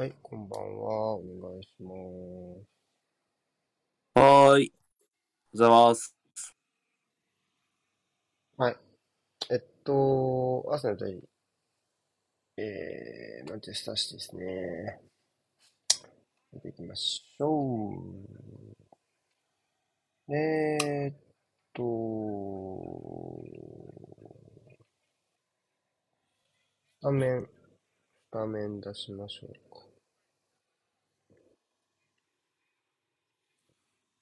はい、こんばんは。お願いします。はーい。おはようございます。はい。えっと、朝の対、えー、マンチェスターシティですね。見ていきましょう。えーっと、画面、画面出しましょうか。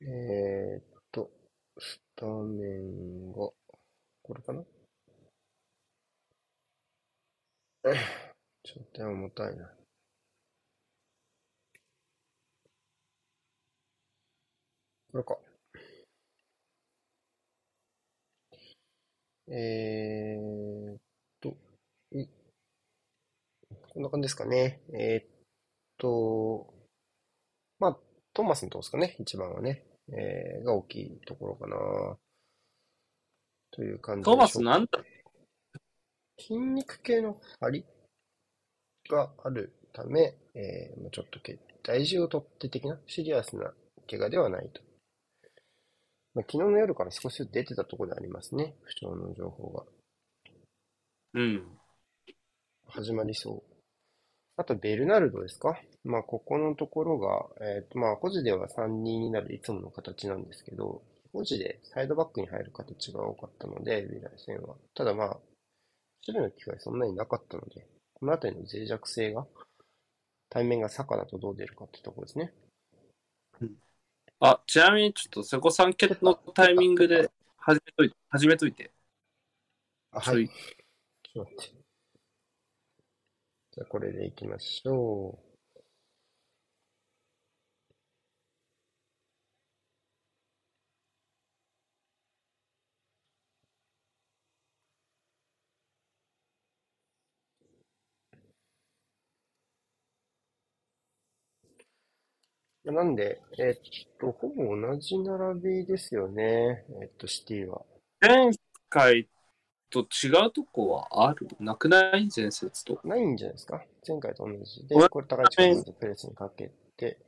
えーっと、スタメンが、これかな？ちょっと重たいな。これか。えーっと、い、こんな感じですかね。えーっと、まあ、トーマスのとこですかね、一番はね。えー、が大きいところかな。という感じトーマスなんだ？筋肉系の張りがあるため、えー、ちょっと大事を取って的なシリアスな怪我ではないと。まあ、昨日の夜から少し出てたところでありますね。負傷の情報が。うん。始まりそう。あと、ベルナルドですか？まあ、ここのところが、えっ、ー、と、まあ、保持では3人になるいつもの形なんですけど、保持でサイドバックに入る形が多かったので、未来戦は。ただまあ、守備の機会そんなになかったので、このあたりの脆弱性が、対面が坂だとどう出るかってところですね。あ、ちなみにちょっと瀬古さん決のタイミングで始めといて。始めといて。あ、はい。ちょっと待って。じゃあこれでいきましょう。なんで、えっと、ほぼ同じ並びですよね。えっと、シティは。前回と違うとこはある？なくない？前節と。ないんじゃないですか？前回と同じで、これ高い力でプレスにかけて。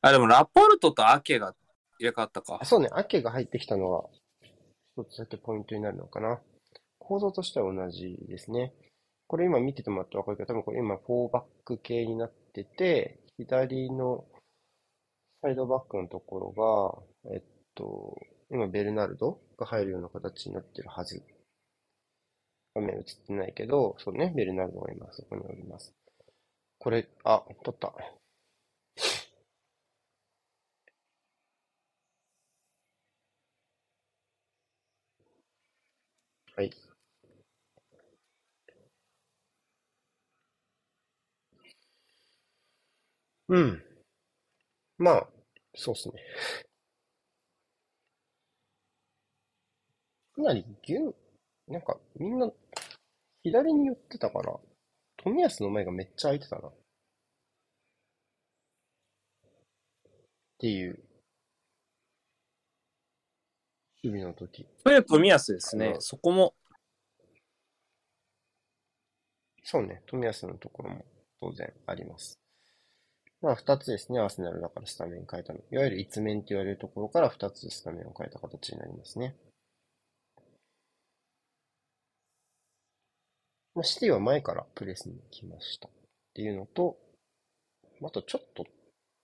あ、でもラポルトとアケが入れ替わったか。そうね、アケが入ってきたのは、一つだけポイントになるのかな。構造としては同じですね。これ今見ててもらってわかるけど、多分これ今4バック系になってて、左のサイドバックのところが、えっと、今ベルナルドが入るような形になってるはず。画面映ってないけど、そうね、ベルナルドが今そこにおります。これ、あ、取った。はい。うん。まあ、そうっすね。なりギュン、なんかみんな左に寄ってたから、冨安の前がめっちゃ空いてたな。っていう。守備の時。これ冨安ですね。そこも。そうね。冨安のところも当然あります。まあ、二つですね。アーセナルだからスタメン変えたの。いわゆる一面と言われるところから二つスタメンを変えた形になりますね。まあ、シティは前からプレスに来ました。っていうのと、あとちょっと、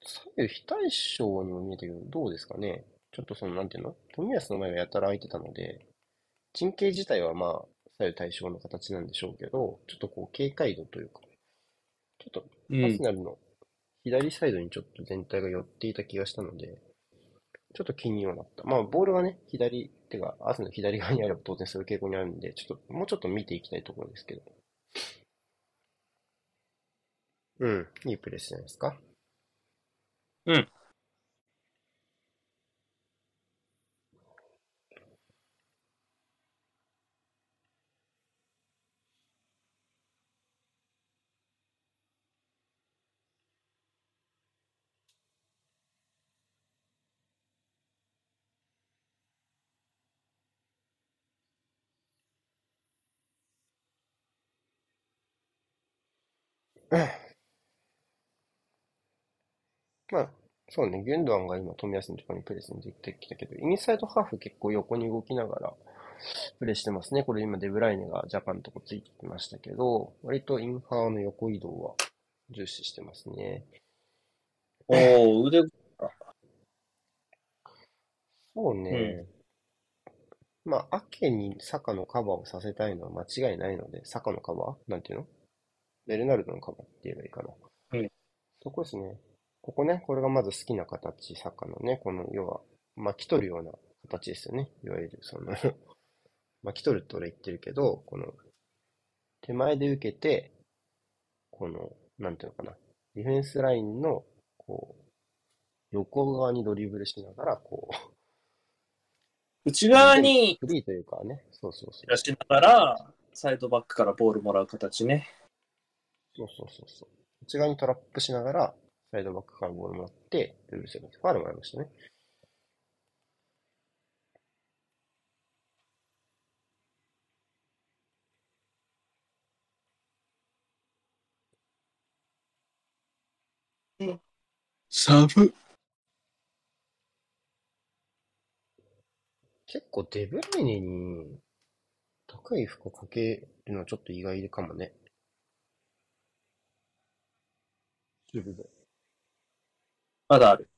左右非対称にも見えたけど、どうですかね。ちょっとその、なんていうの？富安の前がやたら空いてたので、陣形自体はまあ、左右対称の形なんでしょうけど、ちょっとこう、警戒度というか、ちょっと、アスナルの左サイドにちょっと全体が寄っていた気がしたので、ちょっと気にはなった。まあ、ボールがね、左、手が、アーセの左側にあれば当然そういう傾向にあるんで、ちょっと、もうちょっと見ていきたいところですけど。うん、いいプレスじゃないですか？うん。まあ、そうね、ギュンドアンが今、冨安のところにプレスに出てきたけど、インサイドハーフ結構横に動きながらプレーしてますね。これ今、デブライネがジャパンのとこついてきましたけど、割とインハーの横移動は重視してますね。おお腕、そうね。まあ、アケにサカのカバーをさせたいのは間違いないので、サカのカバー？なんていうの？ベルナルドのカバーって言えばいいかな。うんそこですね。ここね、これがまず好きな形、サカのね、この、要は、巻き取るような形ですよね。いわゆる、その 巻き取るって俺言ってるけど、この、手前で受けて、この、なんていうのかな。ディフェンスラインの、こう、横側にドリブルしながら、こう、内側にフリーというかね、そうそうそう。出しながら、サイドバックからボールもらう形ね。そうそうそうそう。内側にトラップしながら、サイドバックからボールもらって、ルールセブンファールもらいましたね。サブ？結構デブライネに高い負荷かけるのはちょっと意外かもね。守備で。まだある。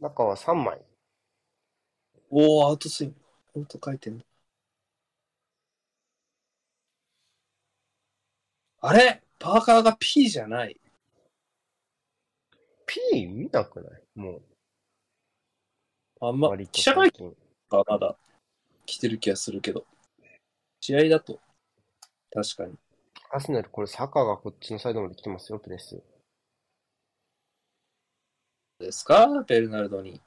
中は3枚。おおアウトスイング。アウト回転だ。あれ？パーカーが P じゃない。P 見なくない？もう、あんま記者会。見がまだ来てる気がするけど。試合だと、確かに。アスナル、これサカがこっちのサイドまで来てますよ、プレス。ですか？ベルナルドに。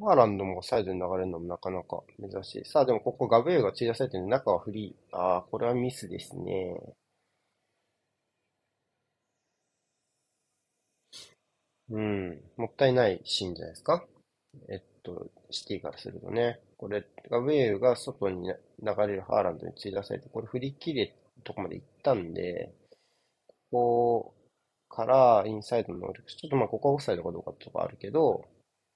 ハーランドもサイドに流れるのもなかなか珍しい。さあ、でもここガブエルが費やされてるんで、中はフリー。ああ、これはミスですね。うん、もったいないシーンじゃないですか？えっと、シティからするとね。これ、ウェールが外に流れるハーランドに追出されて、これ振り切れとこまで行ったんで、ここからインサイドの折り返し、ちょっとまあここはオフサイドかどうかとかあるけど、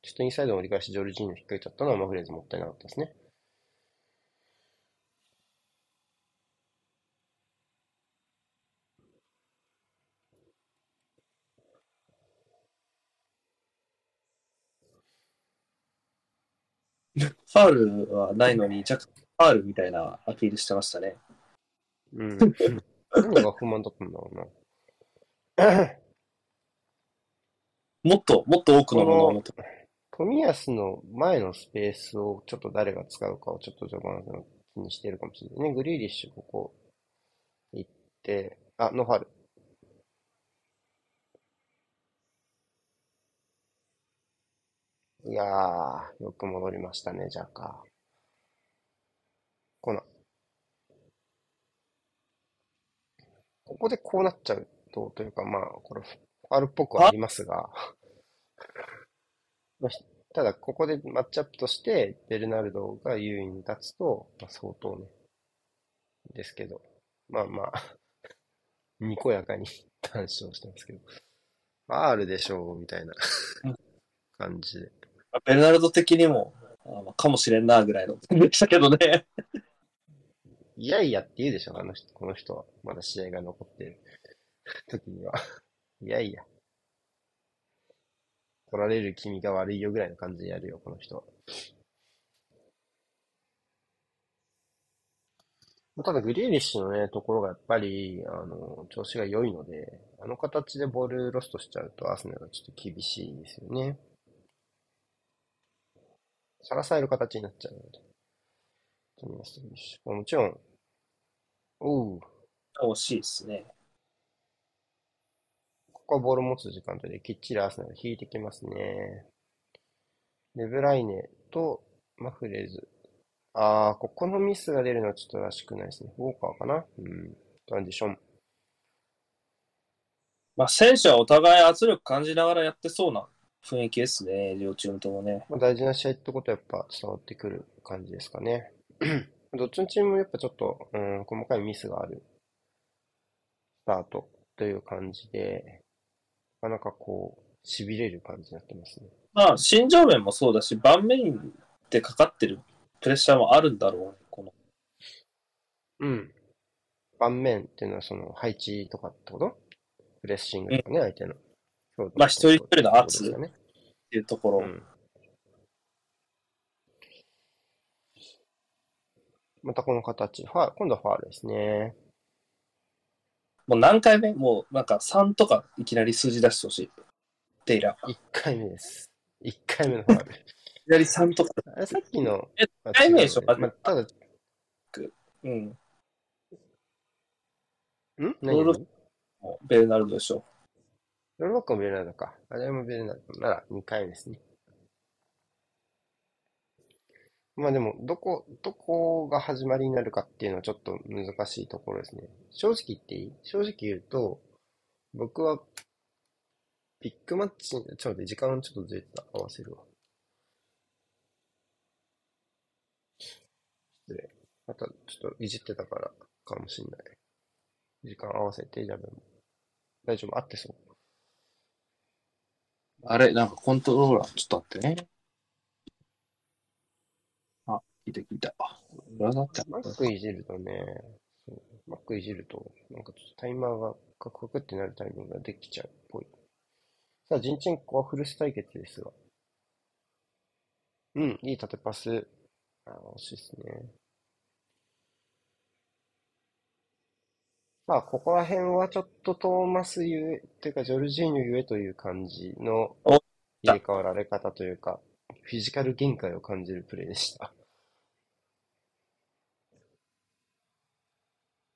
ちょっとインサイドの折り返しジョルジーニョ引っ掛けちゃったのはマフレーズもったいなかったですね。ファールはないのに、若干ファールみたいなアピールしてましたね。うん。何が不満だったんだろうな。もっと、もっと多くのものを持って富安の前のスペースをちょっと誰が使うかをちょっと序盤の気にしてるかもしれないね。グリーリッシュここ行って、あ、ノファル。いやー、よく戻りましたね、ジャッカー。こな。ここでこうなっちゃうと、というかまあ、これ、ファウルっぽくはありますが、ただ、ここでマッチアップとして、ベルナルドが優位に立つと、まあ、相当ね、ですけど、まあまあ、にこやかに 談笑してますけど、ファールでしょう、みたいな感じで。ベルナルド的にも、あまあかもしれんな、ぐらいの でしたけどね。いやいやって言うでしょ、あの人、この人は。まだ試合が残ってる時には。いやいや。取られる君が悪いよぐらいの感じでやるよ、この人は。ただ、グリーリッシュのね、ところがやっぱり、あの、調子が良いので、あの形でボールロストしちゃうと、アーセナルはちょっと厳しいですよね。さらされる形になっちゃうので。もちろん、おう、惜しいですね。ここはボール持つ時間帯できっちりアーセナル引いてきますね。デブライネとマフレーズ。ああ、ここのミスが出るのはちょっとらしくないですね。ウォーカーかな？うん。トランジション。まあ、選手はお互い圧力感じながらやってそうな雰囲気ですね、両チームともね。まあ、大事な試合ってことはやっぱ伝わってくる感じですかね。どっちのチームもやっぱちょっと、うん、細かいミスがあるスタートという感じで、なかなかこう、痺れる感じになってますね。まあ、心情面もそうだし、盤面でかかってるプレッシャーもあるんだろうね、この。うん。盤面っていうのはその配置とかってこと？プレッシングとかね、相手の。まあ一人一人の圧。っていうところ。うん。またこの形。ファ今度はファールですね。もう何回目？もうなんか3とかいきなり数字出してほしい。テイラー。い1回目です。1回目のファール。きなり3とか。さっきの、えまあ回目でしょまあ、ただ、んうん？何ロールもうベルナルドでしょ。ロールバックもベルナルドか。あれもベルナルドなら2回目ですね。まあでも、どこ、どこが始まりになるかっていうのはちょっと難しいところですね。正直言っていい？正直言うと、僕は、ビッグマッチ、ちょっと待って、時間ちょっとずれてた。合わせるわ。失礼。また、ちょっといじってたからかもしんない。時間合わせて、ジャブも。大丈夫？合ってそう？あれなんかコントローラー、ちょっと待ってね。あ、聞いた聞いた。裏だった。マックいじるとね、マックいじると、なんかちょっとタイマーがカクカクってなるタイミングができちゃうっぽい。さあ、ジンチェンコはフルス対決ですが。うん、いい縦パス。あ、惜しいですね。まあ、ここら辺はちょっとトーマスゆえ、というかジョルジーニョゆえという感じのお入れ替わられ方というか、フィジカル限界を感じるプレーでした。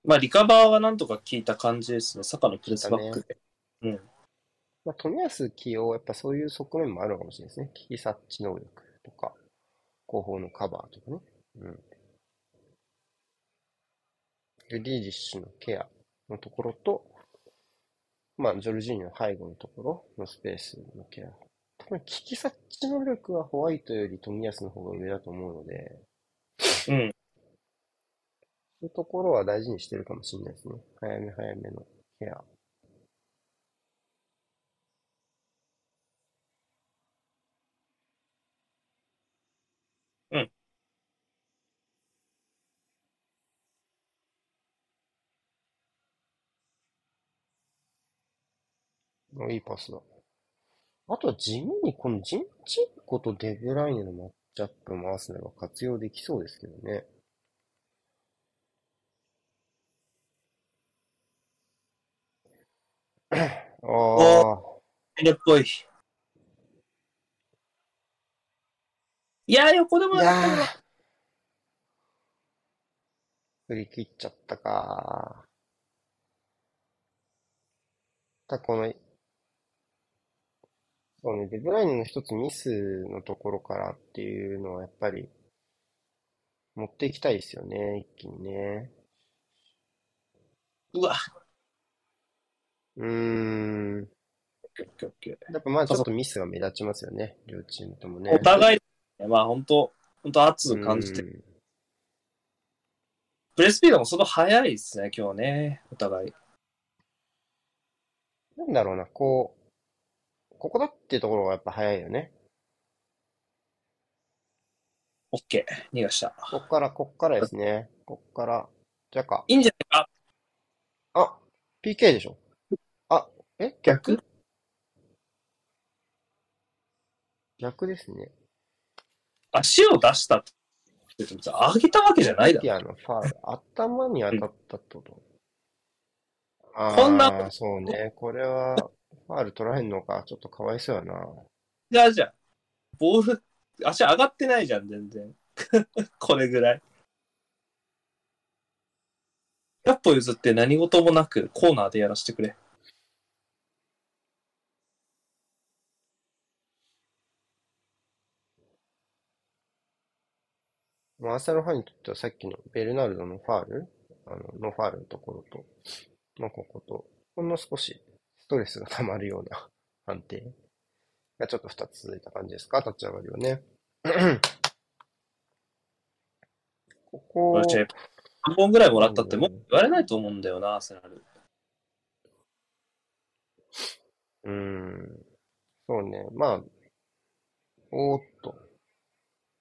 まあリカバーはなんとか効いた感じですね。坂のプレスバックで。うん。まあ、富安起用、やっぱそういう側面もあるのかもしれないですね。危機察知能力とか、後方のカバーとかね。うん。グリーリッシュのケアのところと、まあ、ジョルジーニョの背後のところのスペースのケア。多分、危機察知能力はホワイトより富安の方が上だと思うので、うん。そういうところは大事にしてるかもしれないですね。早め早めのケア。いいパスだ。あとは地味にこのジンチンコとデブライネのマッチアップもアーセナルは活用できそうですけどね。ああ、っぽい。いやー、横でもいやった。振り切っちゃったか。ただこの、そうね、デブライネの一つミスのところからっていうのはやっぱり持っていきたいですよね、一気にね。うわ。うーん。やっぱまあちょっとミスが目立ちますよね、両チームともね。お互い、まあ本当本当圧を感じて。うんプレススピードもその速いですね、今日ね。お互い。なんだろうな、こう、ここだっていうところがやっぱ早いよね。オッケー。逃がした。こっから、こっからですね。こっから、じゃか。いいんじゃないか？あ、PK でしょ？あ、え逆？逆？逆ですね。足を出したって言ってもさ、上げたわけじゃないだろ。ピアのファール、頭に当たったってこと？あこんなあ、そうね。これは、ファール取らへんのか。ちょっとかわいそうやな。じゃあじゃあ、ボール、足上がってないじゃん、全然。これぐらい。100歩譲って何事もなくコーナーでやらせてくれ。まあアーセナルファンにとってはさっきのベルナルドのファール、あの、ノーファールのところと、まあここと、ほんの少しストレスが溜まるような 判定がちょっと2つ続いた感じですか、立ち上がりはね。ここ、私、3本ぐらいもらったってもう言われないと思うんだよな、アーセナル。うーん。そうね。まあ、おーっと。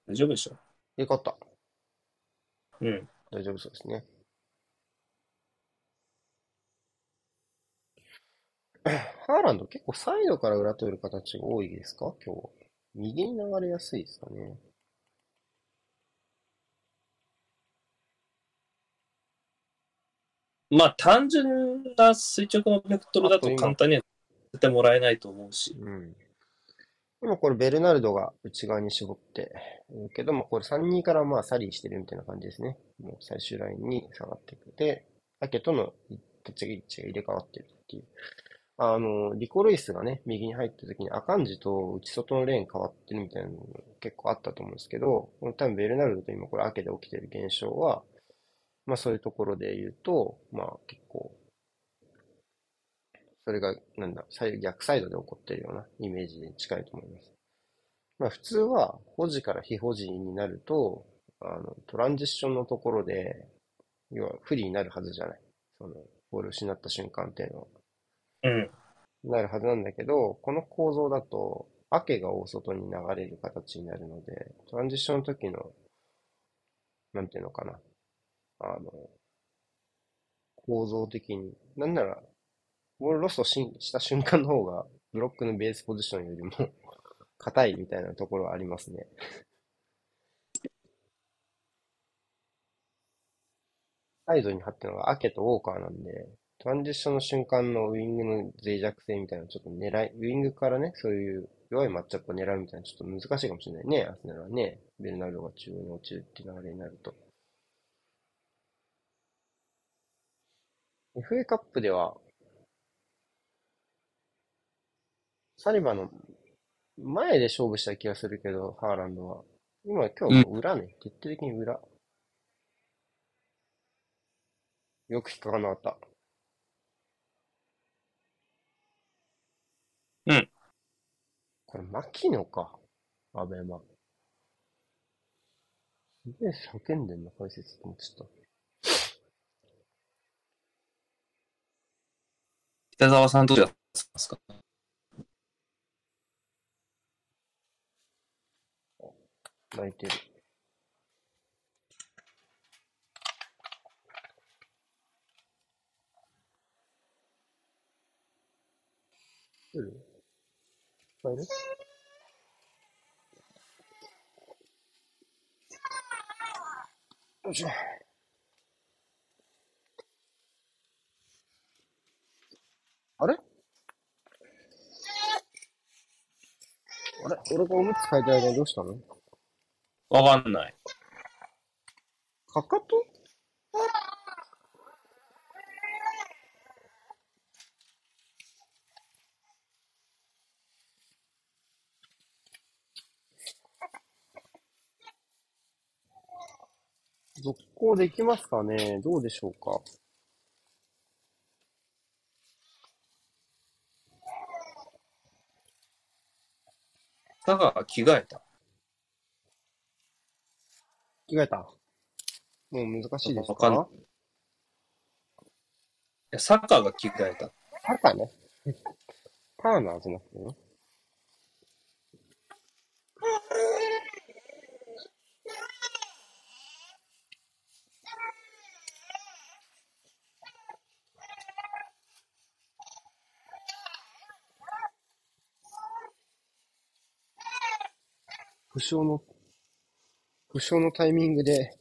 大丈夫でしょ？よかった。うん。大丈夫そうですね。ハーランド結構サイドから裏取る形が多いですか？今日。右に流れやすいですかね。まあ、単純な垂直のベクトルだと簡単には当ててもらえないと思うし。うん。今これベルナルドが内側に絞ってるけども、これ3-2からまあサリーしてるみたいな感じですね。もう最終ラインに下がっていく。で、アケとの立ち位置が入れ替わってるっていう。あの、リコ・ルイスがね、右に入った時にアカンジと内外のレーン変わってるみたいなの結構あったと思うんですけど、多分ベルナルドと今これアケで起きてる現象は、まあそういうところで言うと、まあ結構、それが、なんだ、逆サイドで起こってるようなイメージに近いと思います。まあ普通は、保持から非保持になると、あの、トランジッションのところで、要は不利になるはずじゃない。その、ボールを失った瞬間っていうのは。うん。なるはずなんだけど、この構造だと、アケが大外に流れる形になるので、トランジッションの時の、なんていうのかな。あの、構造的に、なんなら、ボールロストしした瞬間の方が、ブロックのベースポジションよりも 硬いみたいなところはありますね。サイドに張ってるのがアケとウォーカーなんで、トランジッションの瞬間のウィングの脆弱性みたいなのちょっと狙い、ウィングからね、そういう弱いマッチアップを狙うみたいなちょっと難しいかもしれないね、アスナルはね。ベルナルドが中央に落ちるっていう流れになると。FA カップでは、サリバの前で勝負した気がするけど、ハーランドは。今、今日はもう裏ね。徹底的に裏。よく引っかかんなかった。うん。これ、牧野か。アベマ。すげえ叫んでんの、解説と思っちゃった。北沢さんどうやってますか？泣いてる。来る聞こえる？よいしょ。あれ？あれ？俺がおむつ替えてる間にどうしたの？わかんない。かかと？続行できますかね？どうでしょうか？佐賀着替えた？着替えた？もう難しいですわかんかいや、サッカーが着替えた。パカね。パーナーじゃなくてね。負傷の、負傷のタイミングで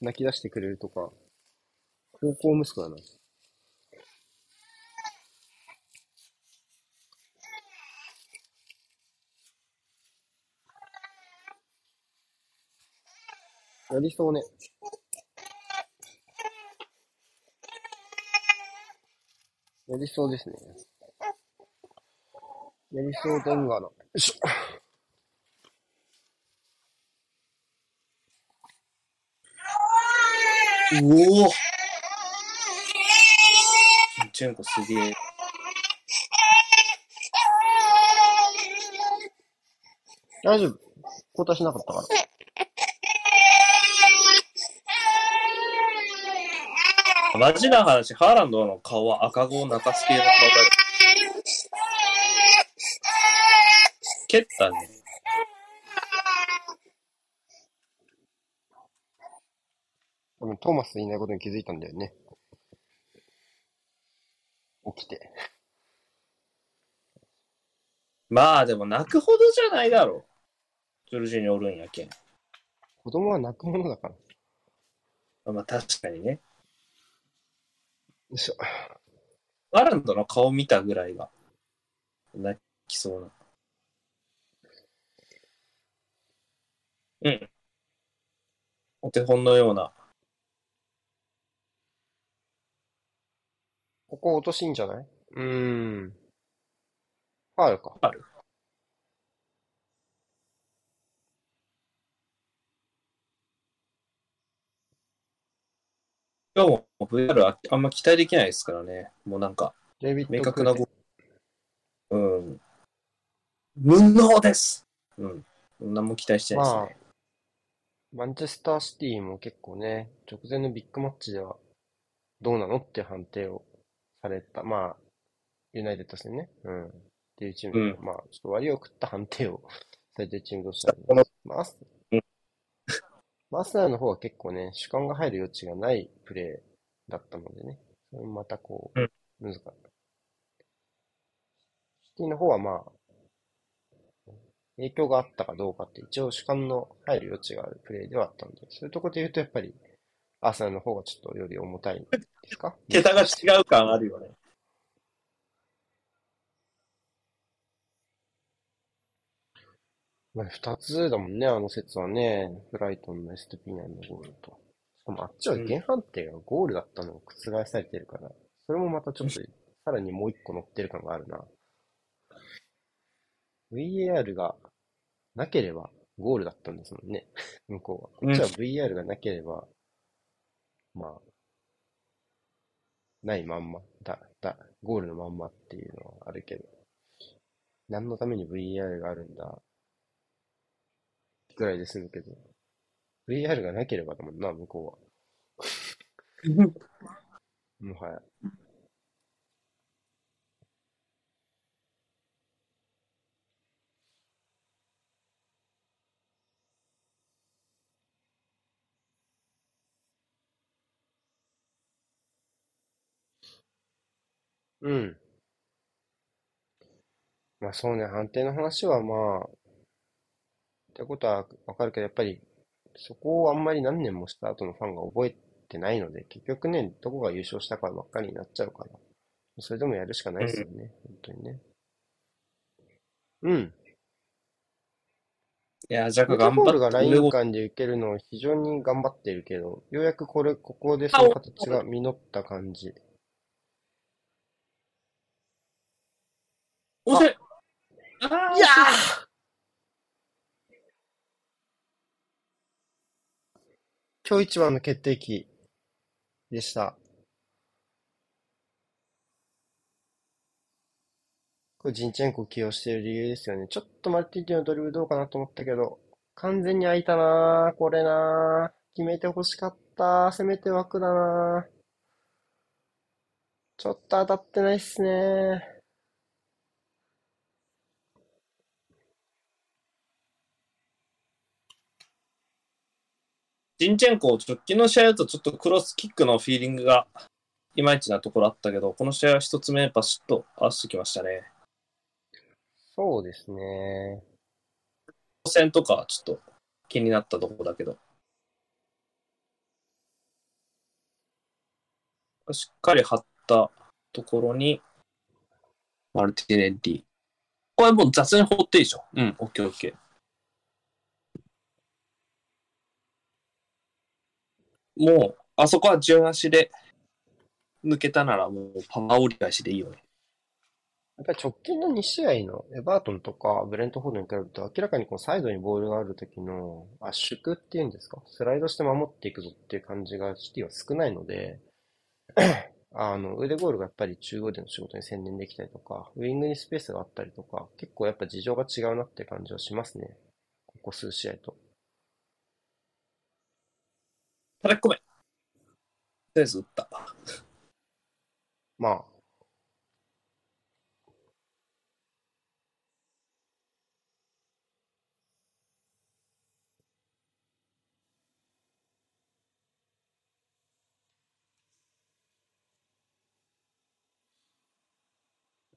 泣き出してくれるとか、高校息子だな。やりそうね。やりそうですね。やりそうでんがな。よいしょ。おおチェンコすげえ。大丈夫？交代しなかったから。マジな話、ハーランドの顔は赤子を泣かす系の顔だ。蹴ったね。多分トーマスいないことに気づいたんだよね。起きて。まあでも泣くほどじゃないだろう。ジョルジュにおるんやけん。子供は泣くものだから。まあ確かにね。よいしょ。ハーランドの顔見たぐらいが泣きそうな。うん。お手本のような。ここ落としいんじゃない？うーん。ファールか。ある。今日も VR ああんま期待できないですからね。もうなんか、デイビッド・明確なゴール。うん。無能ですうん。何も期待してないですね。マンチェスターシティも結構ね、直前のビッグマッチではどうなのって判定をされた。まあ、ユナイテッド戦ね。うん。っていうチーム、うんまあ、ちょっと割を食った判定をされてるチームとしてはあ、アスうんまあアスナルの方は結構ね、主観が入る余地がないプレーだったのでね。それもまたこう、うん難しい。シティの方はまあ、影響があったかどうかって一応主観の入る余地があるプレーではあったので、そういうところで言うとやっぱり、アーセナルの方がちょっとより重たいですか？桁が違う感あるよね。まあ、二つだもんね、あの説はね。ブライトンのエストピニャンのゴールと。しかもあっちは原判定がゴールだったのを覆されてるから、それもまたちょっと、さらにもう一個乗ってる感があるな。VAR がなければゴールだったんですもんね。向こうは。こっちは VAR がなければ、まあ、ないまんま、だ、だ、ゴールのまんまっていうのはあるけど、何のために VAR があるんだ？ぐらいで済むけど、VR がなければだもんな、向こうは。もはや。うん。まあそうね、判定の話はまあ、ってことはわかるけど、やっぱり、そこをあんまり何年もした後のファンが覚えてないので、結局ね、どこが優勝したかばっかりになっちゃうから、それでもやるしかないですよね、本当にね。うん。いや、ジャカメタボールが頑張ってライン間で受けるのを非常に頑張っているけど、ようやくこれ、ここでその形が実った感じ。おせあーいや今日一番の決定機でした。これジンチェンコ起用している理由ですよね。ちょっとマルティーニのドリブルどうかなと思ったけど、完全に空いたなぁ、これなぁ。決めて欲しかった。攻めて枠だなぁ。ちょっと当たってないっすね。ジンチェンコ、直近の試合だとちょっとクロスキックのフィーリングがいまいちなところあったけど、この試合は一つ目バシッと合わせてきましたね。そうですね。戦とかちょっと気になったところだけど。しっかり張ったところに、マルティネッリ。これもう雑に放っていいでしょ。うん、オッケーオッケー。もう、あそこは順足で抜けたならもうパワー折り返しでいいよね。やっぱり直近の2試合のエバートンとかブレントフォードに比べると明らかにこうサイドにボールがある時の圧縮っていうんですか、スライドして守っていくぞっていう感じがシティは少ないので、あの、腕ゴールがやっぱり中央での仕事に専念できたりとか、ウィングにスペースがあったりとか、結構やっぱ事情が違うなって感じはしますね。ここ数試合と。叩き込め。とりあえず打った。まあ、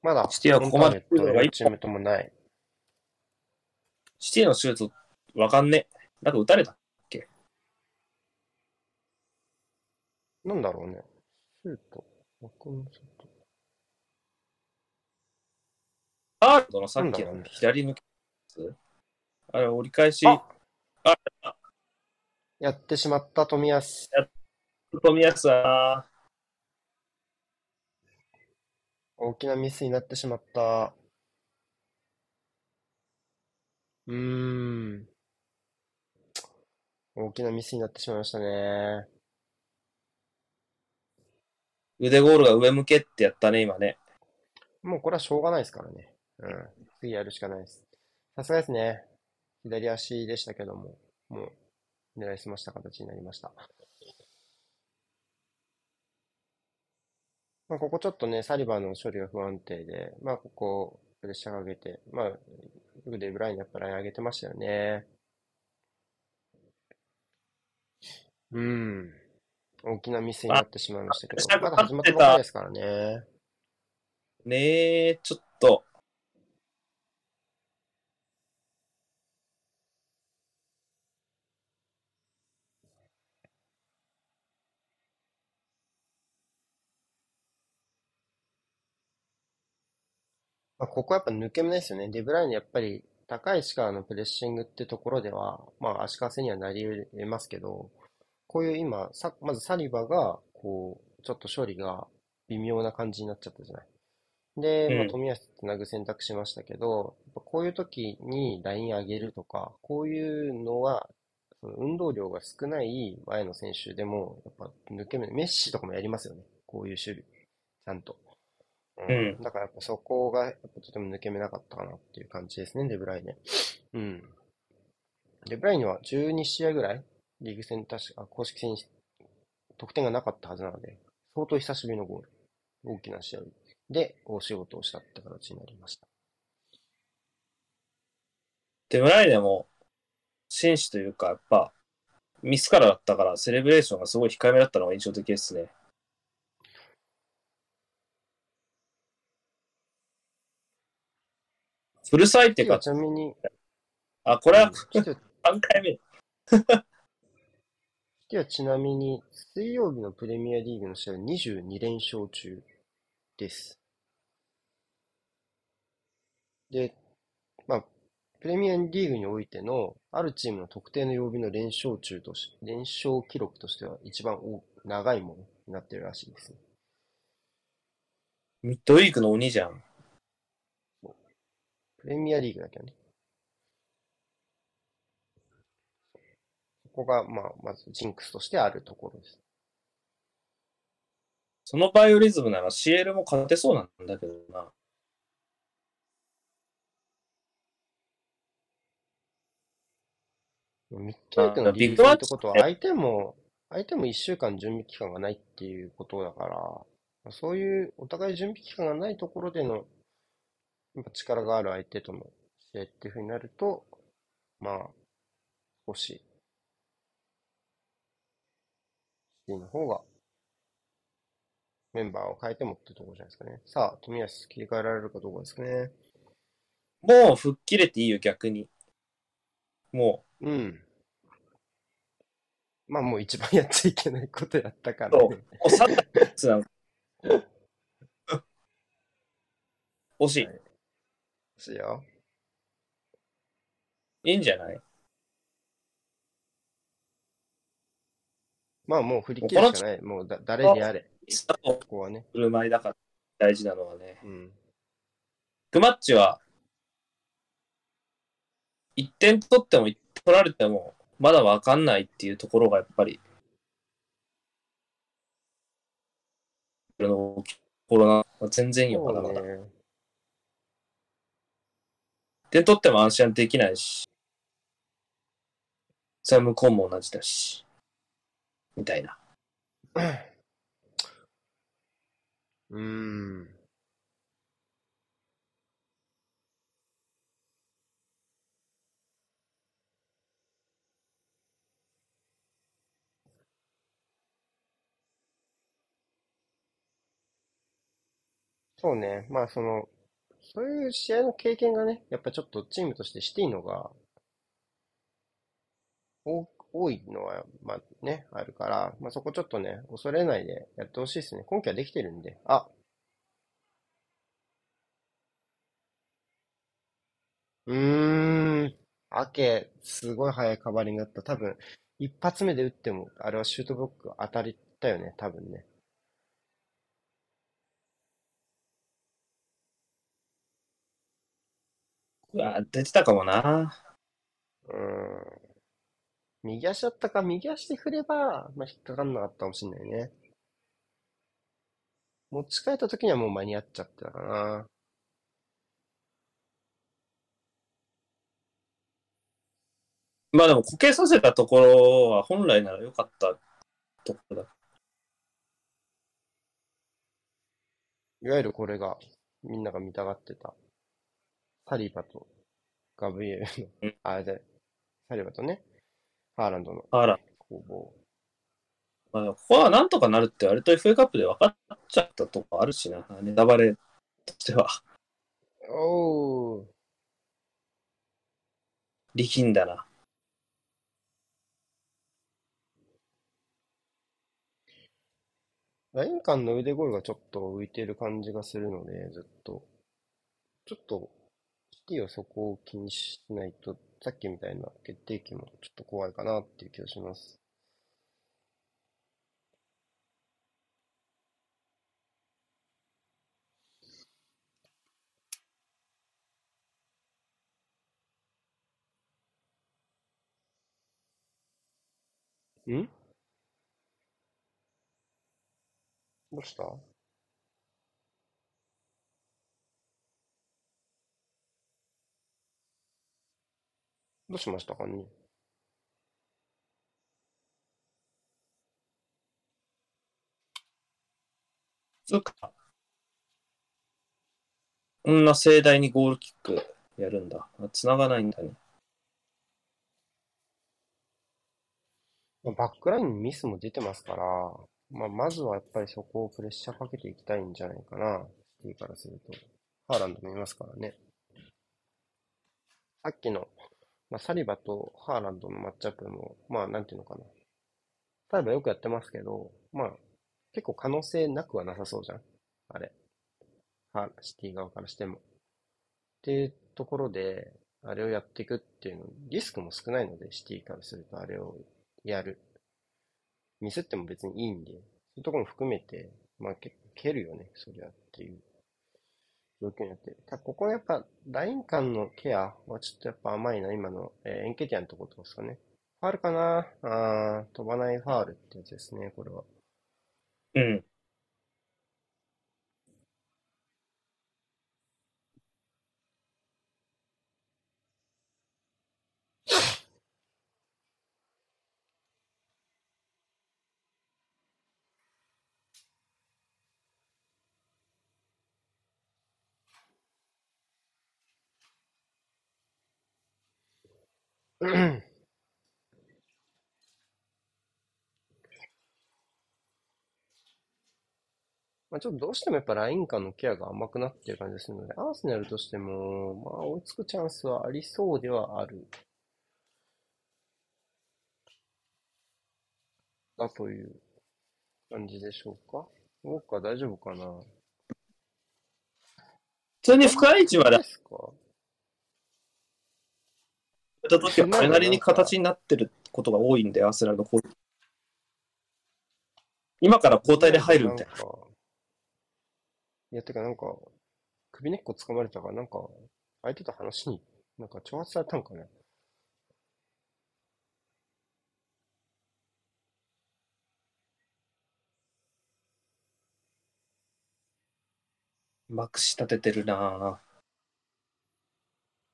まだ、シティはここまでチームともない。シティのシュート、わかんねえ。なんか打たれた。なんだろうね。シュート。枠のシュート。アールドのさっきの左抜けやつ？あれ、折り返し、ああやってしまった、富安。富安は、大きなミスになってしまった。うーん。大きなミスになってしまいましたね。腕ゴールが上向けってやったね、今ね。もうこれはしょうがないですからね。うん。次やるしかないです。さすがですね。左足でしたけども、もう狙いすました形になりました。まあ、ここちょっとね、サリバーの処理が不安定で、まあ、ここ、プレッシャーかけて、まあ、よくデブラインやっぱライン上げてましたよね。うん。大きなミスになってしまいましたけど、あまだ始まったばかりですからね。ねえ、ちょっと、まあ、ここはやっぱ抜け目ですよね。デブライネやっぱり高い位置からのプレッシングってところでは、まあ足かせにはなり得ますけど、こういう今、さ、まずサリバが、こう、ちょっと処理が微妙な感じになっちゃったじゃない。で、まあ、うん冨安つなぐ選択しましたけど、こういう時にライン上げるとか、こういうのは、その運動量が少ない前の選手でも、やっぱ抜け目、メッシとかもやりますよね。こういう守備。ちゃんと。うんだからやっぱそこがやっぱとても抜け目なかったかなっていう感じですね、デブライネ。うん。デブライネは12試合ぐらいリーグ戦確か、公式戦に得点がなかったはずなので、相当久しぶりのゴール。大きな試合で大仕事をしたって形になりました。デムライネも、紳士というか、やっぱ、ミスからだったから、セレブレーションがすごい控えめだったのが印象的ですね。フルサイってか、ちなみに、あ、これはシティ3回目。シティはちなみに、水曜日のプレミアリーグの試合は22連勝中です。で、まあ、プレミアリーグにおいての、あるチームの特定の曜日の連勝中とし、連勝記録としては一番多長いものになってるらしいですね。ミッドウィークの鬼じゃん。プレミアリーグだけどね。こが、まあ、まずジンクスとしてあるところです。そのバイオリズムなら CL も勝てそうなんだけどな。ミッドウィークのリーグ戦ってことは、相手も、相手も一週間準備期間がないっていうことだから、そういうお互い準備期間がないところでの、力がある相手との試合っていう風になると、まあ、少し、ティの方が、メンバーを変えてもってところじゃないですかね。さあ、富安切り替えられるかどうかですかね。もう吹っ切れていいよ、逆に。もううん。まあもう一番やっちゃいけないことやったからそうね。う、もう3月なん惜しい。はいしいよ。いいんじゃないまあもう振り切るしかない。もうだ誰であれ。ミスだとここはね。振る舞いだから大事なのはね。うん。クマッチは、1点取っても1点取られても、まだわかんないっていうところがやっぱり、このコロナ全然よ、まだまだ。点取っても安心できないし、それは向こうも同じだし。みたいな。うーん。そうね。まあ、その、そういう試合の経験がね、やっぱちょっとチームとしてシティのが多多いのは、まあね、あるから、まあそこちょっとね、恐れないでやってほしいですね。今季はできてるんで。あ、うーん。アケ、すごい速いカバーリングだった。多分、一発目で打っても、あれはシュートブロック当たりだよね、多分ね。うわ、出てたかもな。うーん。右足だったか、右足で振れば、まあ、引っかかんなかったかもしれないね。持ち替えた時にはもう間に合っちゃってたかな。まあでも、こけさせたところは本来なら良かったところだ。いわゆるこれが、みんなが見たがってた、サリバとガブリエルの、うんあれで、サリバとね、ハーランドのあら。攻防。まあ、ここはなんとかなるって割と FA カップで分かっちゃったとこあるしな。ネタバレとしては。おー、力んだな。ライン間の腕声がちょっと浮いている感じがするので、ずっと。ちょっと、シティはそこを気にしないと、さっきみたいな決定機もちょっと怖いかなっていう気がします。ん？どうした？どうしましたかねそっか。こんな盛大にゴールキックやるんだ。あ繋がないんだね。まあバックラインにミスも出てますから、まあ、まずはやっぱりそこをプレッシャーかけていきたいんじゃないかな、シティからすると。ハーランドもいますからね。さっきの、まあ、サリバとハーランドのマッチアップも、まあ、なんていうのかな。サリバよくやってますけど、まあ、結構可能性なくはなさそうじゃん。あれ。ハーシティ側からしても。っていうところで、あれをやっていくっていうの、リスクも少ないので、シティからするとあれをやる。ミスっても別にいいんで、そういうところも含めて、まあ結構蹴るよね、そりゃっていう状況になってる。ただここのやっぱ、ライン間のケアはちょっとやっぱ甘いな、今の、えーエンケティアのところですかね。ファールかな？あー飛ばないファールってやつですね、これは。うん。まあちょっとどうしてもやっぱライン間のケアが甘くなってる感じがするので、アーセナルとしても、まあ追いつくチャンスはありそうではある。だという感じでしょうか？ウォーカー大丈夫かな？普通に深い位置までですか？た時はそれなりに形になってることが多いんで、アーセナルの攻撃。今から交代で入るみたいな。いや、てかなんか、首根っこ掴まれたから、なんか、相手と話に、なんか挑発されたんかな。まくし立ててるなぁ。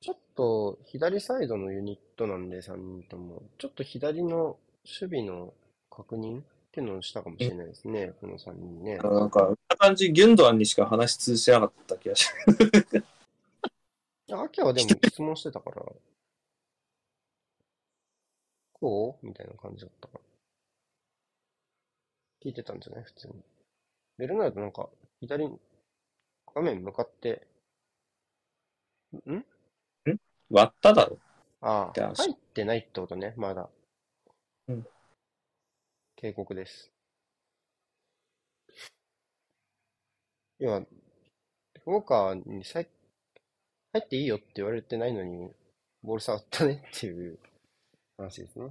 ちょっと左サイドのユニットなんで、3人とも。ちょっと左の守備の確認っていうのをしたかもしれないですね、この3人ね。なんか、見た感じ、ギュンドアンにしか話し通じてなかった気がします。いや、アキはでも質問してたから、こう？みたいな感じだったから。聞いてたんじゃない？普通に。ベルナルドなんか、左に、画面向かって、ん？割っただろ。ああ、入ってないってことね、まだ。うん。警告です。要は、ウォーカーにさい入っていいよって言われてないのに、ボール触ったねっていう話ですね。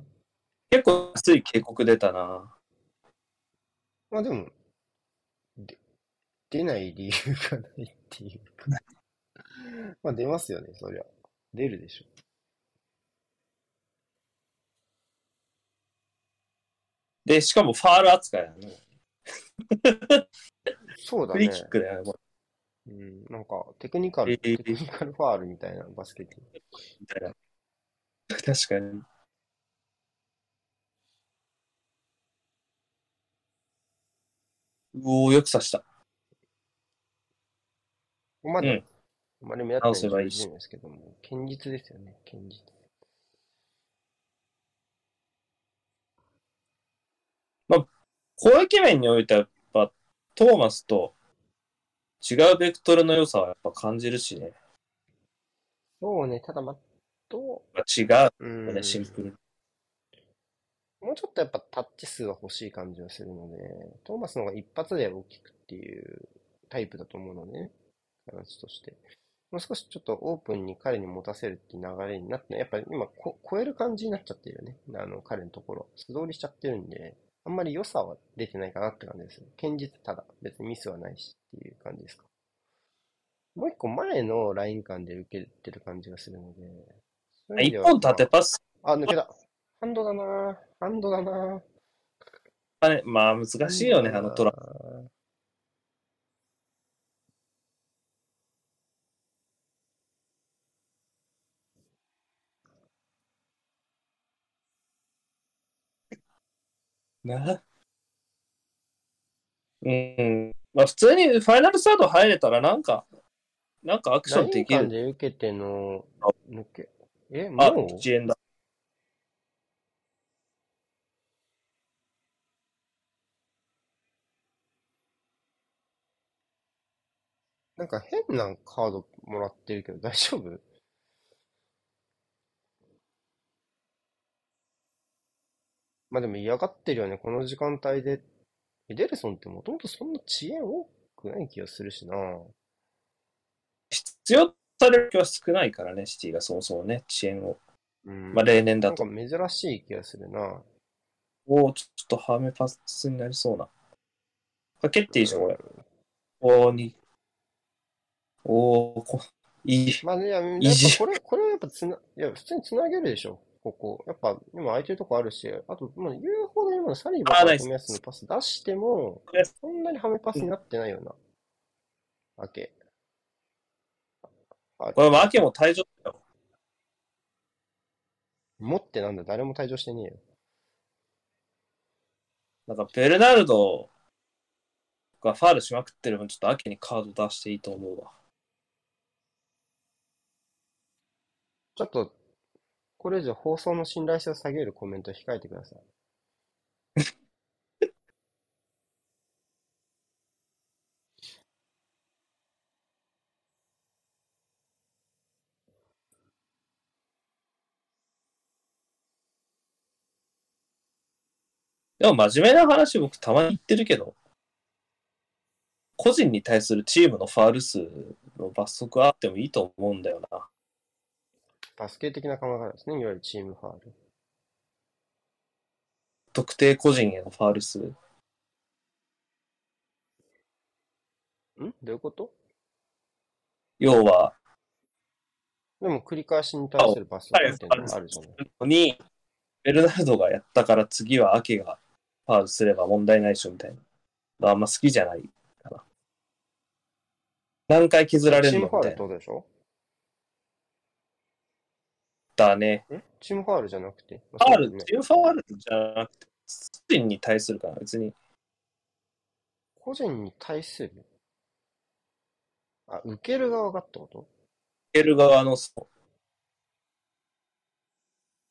結構安い警告出たな。まあでも、で、出ない理由がないっていうか。まあ出ますよね、そりゃ。出るでしょ。で、しかもファール扱いだね。そうだねフリーキッ。クだよね、こうん、なんか、テクニカル、えーテクニカルファールみたいなバスケット。れ。みたいな。確かに。うおー、よく刺した。ここまで、うんあまり目立って直せばいんですけども、堅実ですよね、堅実。攻撃面においてはやっぱトーマスと違うベクトルの良さはやっぱ感じるしね。そうね、ただま、ど違うね、シンプルに。もうちょっとやっぱタッチ数が欲しい感じはするので、トーマスの方が一発で大きくっていうタイプだと思うのでね、形として。もう少しちょっとオープンに彼に持たせるっていう流れになって、やっぱり今こ超える感じになっちゃってるよね。あの、彼のところ。素通りしちゃってるんで、あんまり良さは出てないかなって感じです。堅実ただ。別にミスはないしっていう感じですか。もう一個前のライン間で受けてる感じがするので。では一本縦パスあ、抜けた。ハンドだなぁハンドだなぁはね、まあ難しいよね、あのトラ。な。うん。まあ普通にファイナルサード入れたらなんか、なんかアクションできる。で受けてのあ抜け、え、あ、もう？1円だ。なんか変なカードもらってるけど大丈夫？まあでも嫌がってるよね、この時間帯で。エデルソンってもともとそんな遅延多くない気がするしな。必要される気は少ないからね、シティがそもそもね、遅延を。うん。まあ例年だと。なんか珍しい気がするな。おおちょっとハーメパスになりそうな。かけっていいじゃん、これ。おーに。おーこ、いい。まあね、いや、これ、これはやっぱつな、いや、普通につなげるでしょ、ここ。やっぱ、今空いてるとこあるし、あと、まあ、言うほど今のサリバーと富安のパス出してもそんなにハメパスになってないような、わけ。あこれ、マーケも退場だよ。持ってなんだ、誰も退場してねえよ。なんか、ベルナルドがファールしまくってる分、ちょっと秋にカード出していいと思うわ。ちょっと、これ以上放送の信頼性を下げるコメント控えてください。でも、真面目な話、僕、たまに言ってるけど、個人に対するチームのファール数の罰則はあってもいいと思うんだよな。バスケ的な考え方ですね、いわゆるチームファール。特定個人へのファール数。ん？どういうこと？要は、でも繰り返しに対する罰則っていうのがあるじゃない。に、ベルナルドがやったから次はアケがファールすれば問題ないでしょみたいな。あんま好きじゃないかな。何回削られチームファールってるのみたいな。ことでしょ？だね。んチームファールじゃなくて？ファール、チームファールじゃなくて、個人に対するかな、別に。個人に対する？あ、受ける側がってこと？受ける側の、そう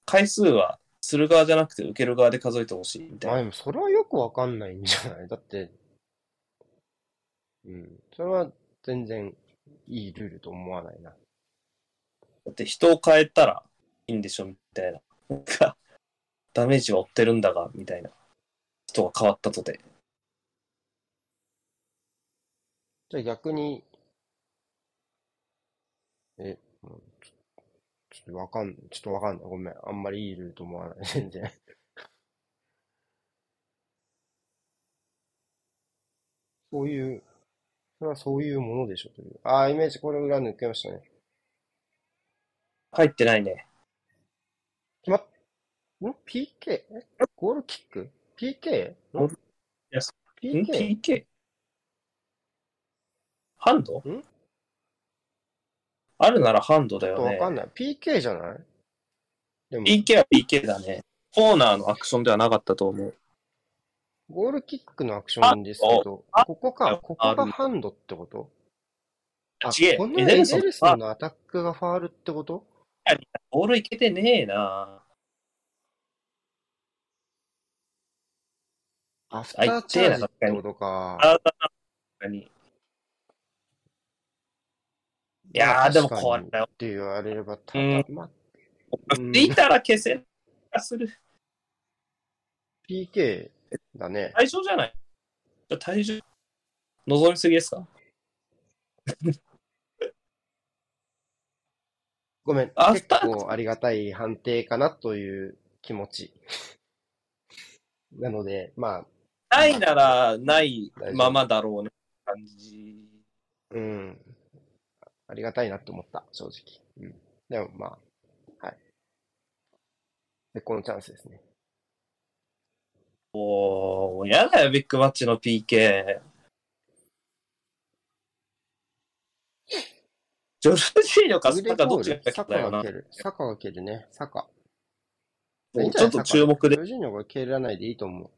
回数は、する側じゃなくて受ける側で数えてほしいみたいな。まあでもそれはよくわかんないんじゃない？だって、うん。それは全然いいルールと思わないな。だって人を変えたらいいんでしょみたいな。なんか、ダメージは負ってるんだが、みたいな。人が変わったとて。じゃあ逆に、え、うんちょちょっとわかん、ちょっとわかんない。ごめん。あんまりいいルールと思わない。全然。そういう、それはそういうものでしょという。ああ、イメージ、これ裏抜けましたね。入ってないね。決まっ、ん ?PK? えゴールキック ?PK? ゴールいやそん？PK? ?PK? ハンド？ん？あるならハンドだよね。わかんない。PK じゃない？でも、PK は PK だね。コーナーのアクションではなかったと思う。ゴールキックのアクションですけど、あここか、ここがハンドってこと？あ、違えこのエデルソンのアタックがファールってこと？ボールいけてねえなアフターチャージってことか。あかに。いやー、でもこれ、って言われれば、たまあ、うん見たら消せがする。PK だね。対象じゃない？体重、望みすぎですか？ごめん。結アフター構ありがたい判定かなという気持ち。なので、まあ、ないならないままだろうね。感じ。うん。ありがたいなって思った、正直。うん。でもまあ、はい。で、このチャンスですね。おー、やだよ、ビッグマッチの PK。ジョルジーニョかサカどっちがサカが蹴。る。サカが蹴るね。サカ。もうちょっと注目でジョ。ルジーニョが蹴らないでいいと思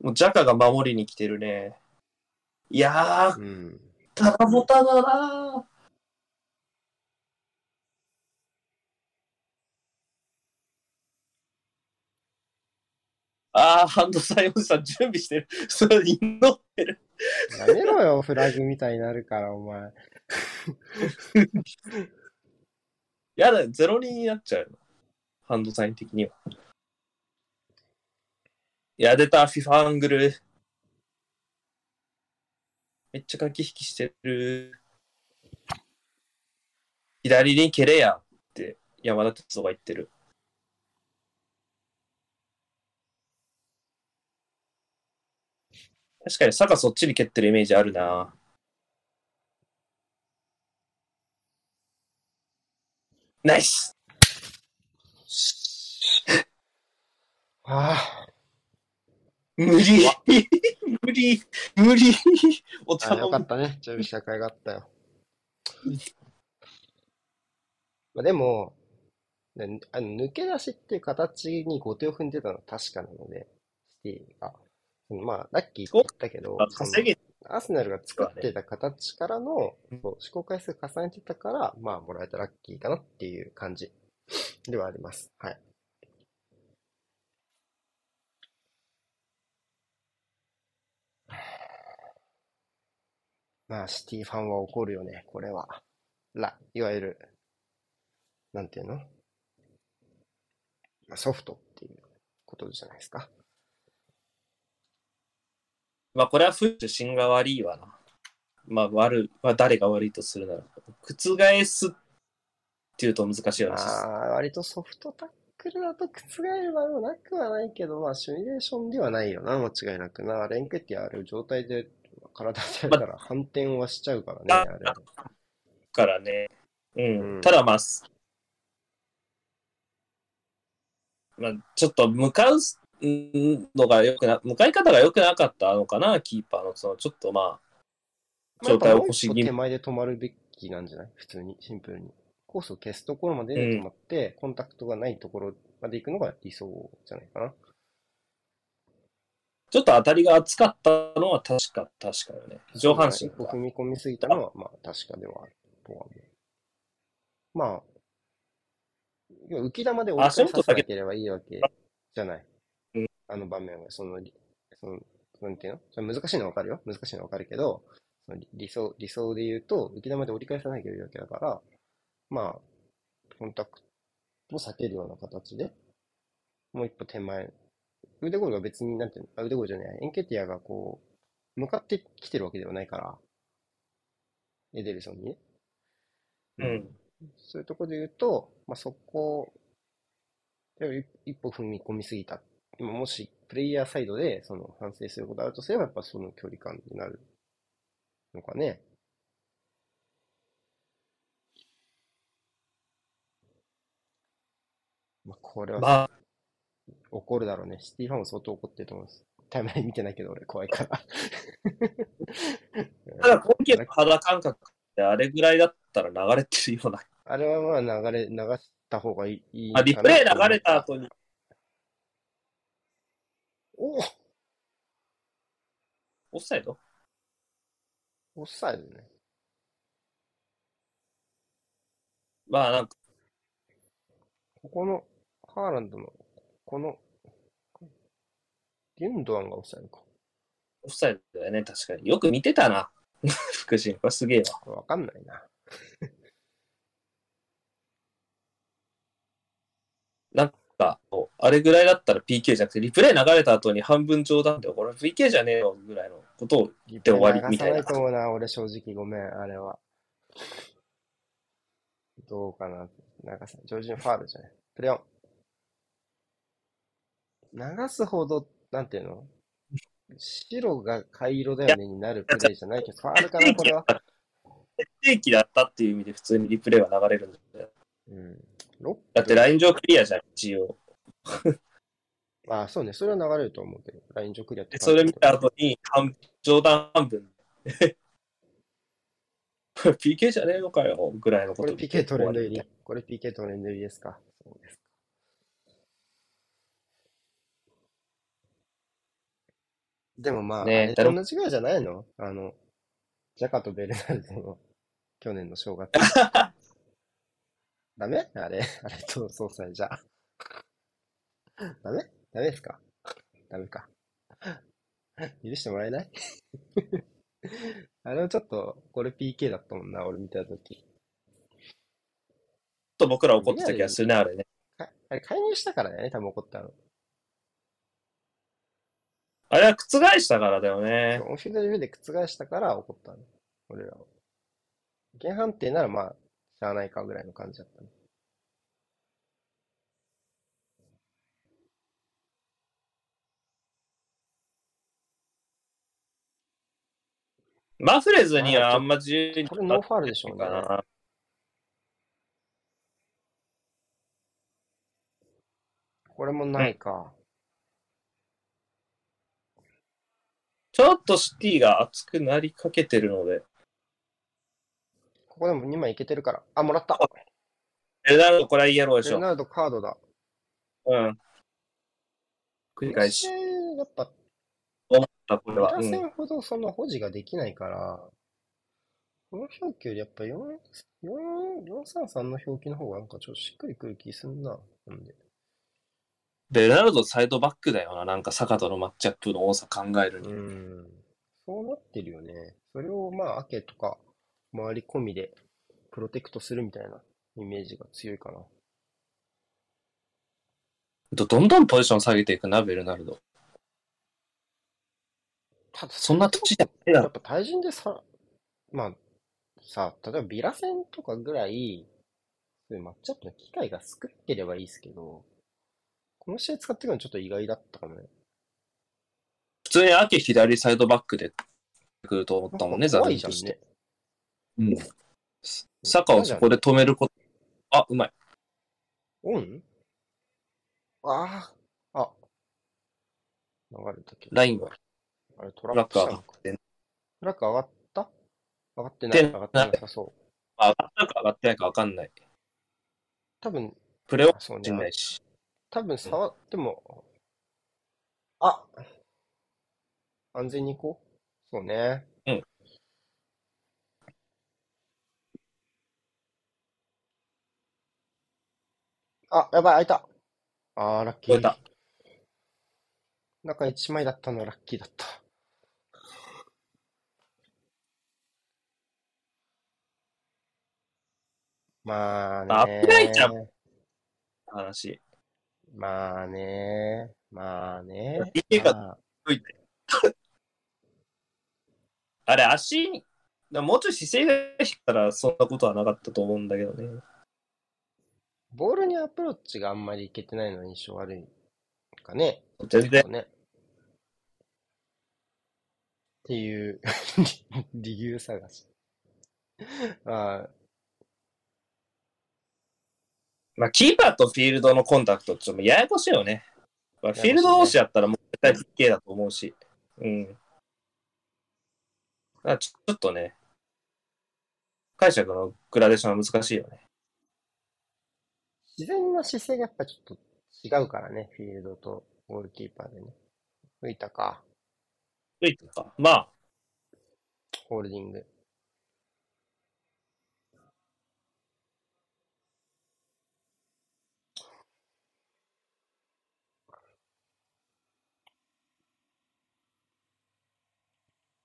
う。もうジャカが守りに来てるね。いやー、うん。ただボタだなああ、ハンドサインおじさん準備してる。それ祈ってる。やめろよ、フラグみたいになるから、お前。やだ、ゼロになっちゃうよ。ハンドサイン的には。いや、出た、フィファアングル。めっちゃ駆け引きしてる。左に蹴れやって山田哲人が言ってる。確かに坂そっちに蹴ってるイメージあるな。ナイスああ、無理無理無理おあ頼むよかったね。準備した甲斐があったよ。まあ、でも、ねあの抜け出しっていう形に後手を踏んでたのは確かなので、シティが。まあ、ラッキーって言ったけど、稼げアーセナルが作ってた形からのうんそう試行回数重ねてたから、まあ、もらえたラッキーかなっていう感じではあります。はい。まあ、シティファンは怒るよね、これは。ら、いわゆる、なんていうの？まあ、ソフトっていうことじゃないですか。まあこれはフッシュ芯が悪いわな。まあ悪い、まあ誰が悪いとするなら。覆すっていうと難しい話です。ああ、割とソフトタックルだと覆る場合もなくはないけど、まあ、シミュレーションではないよな、間違いなくな。レンクってある状態で体でやったら反転はしちゃうからね、まあれ。からね。うん。うんただまあ、すまあ、ちょっと向かうのがよくな、向かい方が良くなかったのかな、キーパーの。その、ちょっとまあ、状態をっぱもう起こし気味一歩手前で止まるべきなんじゃない？普通に、シンプルに。コースを消すところまでで止まって、コンタクトがないところまで行くのが理想じゃないかな。ちょっと当たりが厚かったのは確か、確かよね。上半身一踏み込みすぎたのは、まあ確かではあるとは思う。まあ、浮き玉で折り返させなければいいわけじゃないうん。あの場面は、その、りその、なんていうの？それ難しいのはわかるよ。難しいのはわかるけど、その理理想、理想で言うと、浮き玉で折り返さなきゃいけないわけだから、まあ、コンタクトを避けるような形で、もう一歩手前。腕ゴールが別に、なんていうの？あ腕ゴールじゃない。エンケティアがこう、向かってきてるわけではないから、エデルソンにね。うん。そういうところで言うと、まあ、そこ、一歩踏み込みすぎた。今もし、プレイヤーサイドで、その、反省することがあるとすれば、やっぱその距離感になるのかね。まあ、これはまあ、怒るだろうね。シティファンも相当怒ってると思います。タイムライン見てないけど、俺怖いから。ただ今季の肌感覚ってあれぐらいだったら流れてるような。あれはまあ流れ、流した方がいいいいあ、リプレイ流れたと後に、思った。オフサイドおオフサイドね。まあなんか、ここの、ハーランドの、この、ギュンドアンがオフサイドか。オフサイドだよね、確かに。よく見てたな。福神。これすげえわ。わかんないな。なんか、あれぐらいだったら PK じゃなくて、リプレイ流れた後に半分冗談で、これ PK じゃねえよぐらいのことを、リ終わりみたいな流うな、俺正直ごめん、あれは。どうかな。流さ、ジョージのファールじゃない。プレオン。流すほど、なんていうの？白が灰色だよねになるプレイじゃないけど、ファールかな、これは。決定機だったっていう意味で普通にリプレイは流れるんだよ。うん。だってライン上クリアじゃん、一応。あ あ、そうね。それは流れると思うけど、ライン上クリアってで、それ見た後に、半冗談半分。これ PK じゃねえのかよ、ぐらいのこことれ PK トレンド入りり。これ PK トレンド入りですか。そうですか。でもまあ、ねあ同じぐらいじゃないの？あの、ジャカとベルナルドの去年の正月。ダメ？あれ？あれと総裁じゃ。ダメ？ダメですか？ダメか。許してもらえない？あれはちょっと、これ PK だったもんな、俺見たとき。と僕ら怒ってた気がするね、あれね。かあれ、介入したからだよね、多分怒ったの。あれは覆したからだよね。オンフィールドレビューで覆したから怒ったの。俺らは。原判定ならまあ、しゃあないかぐらいの感じだったね。マフレズにはあんま自由にこれノーファールでしょう。これもないか。ちょっとシティが熱くなりかけてるので、ここでも2枚いけてるから。あ、もらった。エルナルドこれはイエローでしょ。ベルナルドカードだ。うん。繰り返し。やっぱ、あ、これは。裏うん。戦ほどその保持ができないから、この表記よりやっぱ4、4、433の表記の方がなんかちょっとしっくりくる気すんな。なんで。ベルナルドサイドバックだよな。なんか坂とのマッチアップの多さ考えるに。うん。そうなってるよね。それをまあ、アケとか、回り込みで、プロテクトするみたいなイメージが強いかな。どどんどんポジション下げていくな、ベルナルド。ただ、そんな年じゃないだろ。やっぱ対人でさ、まあ、さ、例えばビラ戦とかぐらい、そういうマッチアップの機会が少なければいいですけど、この試合使ってくるのちょっと意外だったかもね。普通にアケ左サイドバックで来ると思ったもんね、ザ怖いじゃんルとして。ね。うん。サカをそこで止めること。あ、うまい。オンああ、あ、流れたけど。ラインは。あれトララック。上がってんフラッグ上がった？上がってない。で上がってなさそう。まあ、上がったか上がってないか分かんない。多分、プレーオフあそうしんなね。いし。多分触っても、あ安全に行こう。そうね。あ、やばい、開いた。あー、ラッキー。超えた。中1枚だったのラッキーだった。まああね危ないじゃん話。まあねまあね PK がまああれ、足に、だもうちょい姿勢が引いたらそんなことはなかったと思うんだけどね。ボールにアプローチがあんまりいけてないの印象悪いかね。全然。ね。っていう 理由探し。ああ、まあ、キーパーとフィールドのコンタクトってちょっとややこしいよね。まあ、フィールド同士やったらもう絶対 PK だと思うし。うん。あちょっとね、解釈のグラデーションは難しいよね。自然な姿勢がやっぱちょっと違うからね、フィールドとゴールキーパーでね。吹いたか、いいとか。まあ、ホールディング。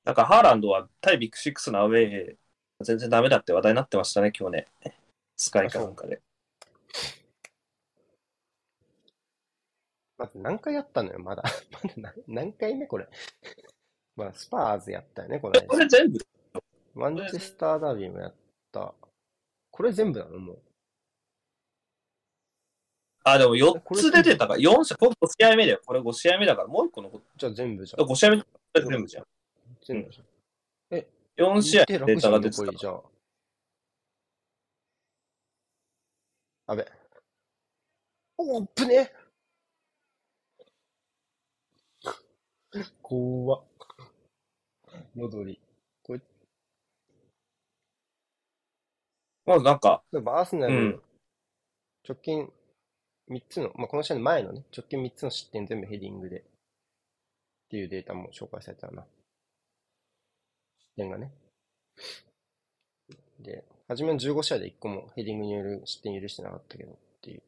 なんかハーランドは対ビッグシックスのアウェイ全然ダメだって話題になってましたね、今日ね。スカイかなんかで。まず何回やったのよ、まだ。まだ何何回目これ。まあ、スパーズやったよね、このこ間。れ全部、マンチェスターダービーもやった。これ全部なのもう。あ、でも4これつ出てたから、4試合、これ5試合目だよ。これ5試合目だから、もう1個残っじゃあ全部じゃん。5試合目全部じゃん。全部じゃん。4試合データが出てた。あべ。おっぶね怖っ。戻り。これ、まずなんか、例えばアーセナルうん、直近3つの、まあ、この試合の前のね、直近3つの失点全部ヘディングで、っていうデータも紹介されたな。失点がね。で、初めの15試合で1個もヘディングによる失点許してなかったけどっていう。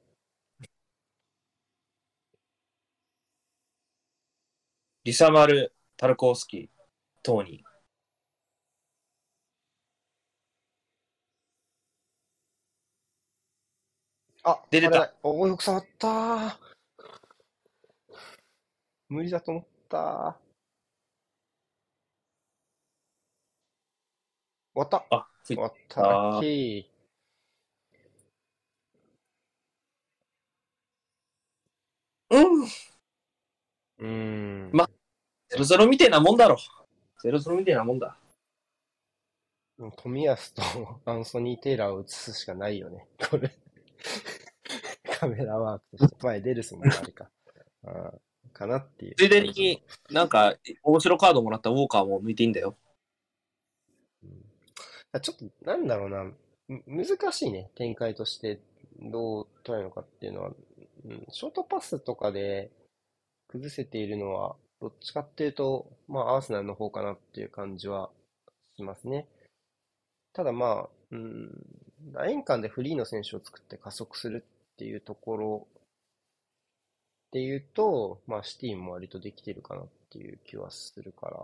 リサマル、タルコースキー、トーニー。あ、出れだおー、よく触ったー。無理だと思ったー。終わった。あ、終わった。ラッキうん。ー。うーん。まゼロゼロみてえなもんだろ。ゼロゼロみてえなもんだ。富安とアンソニー・テイラーを映すしかないよね。これ。カメラワークとして。前、デルスもあれか。あーかなっていう。ついでに、なんか、面白カードもらったウォーカーも抜いていいんだよ。あちょっと、なんだろうな。む難しいね。展開としてどう捉えるのかっていうのは。うん、ショートパスとかで崩せているのは、どっちかっていうと、まあ、アーセナルの方かなっていう感じはしますね。ただまあ、うん、ライン間でフリーの選手を作って加速するっていうところっていうと、まあ、シティも割とできてるかなっていう気はするから、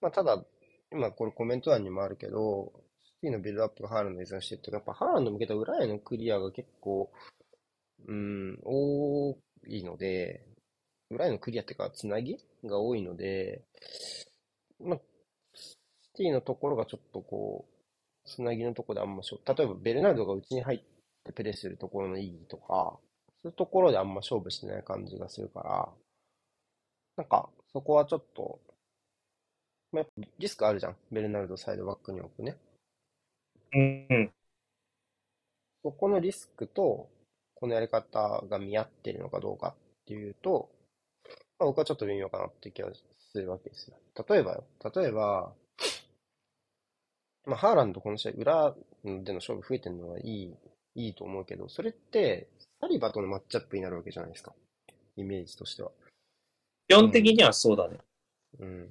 まあ、ただ、今これコメント欄にもあるけど、シティのビルドアップがハーランドに依存してるっていうか、やっぱハーランド向けた裏へのクリアが結構、うん、多いので、裏へのクリアっていうか、つなぎが多いので、まあ、シティのところがちょっとこう、つなぎのところであんましょ、例えばベルナルドが内に入ってプレーするところの意義とか、そういうところであんま勝負してない感じがするから、なんか、そこはちょっと、まあ、やっぱリスクあるじゃん。ベルナルドサイドバックに置くね。うん。そこのリスクと、このやり方が見合ってるのかどうかっていうと、まあ、僕はちょっと微妙かなって気がするわけですよ。例えばよ。例えば、まあ、ハーランドこの試合裏での勝負増えてるのはいい、いいと思うけど、それって、サリバとのマッチアップになるわけじゃないですか。イメージとしては。基本的にはそうだね。うん。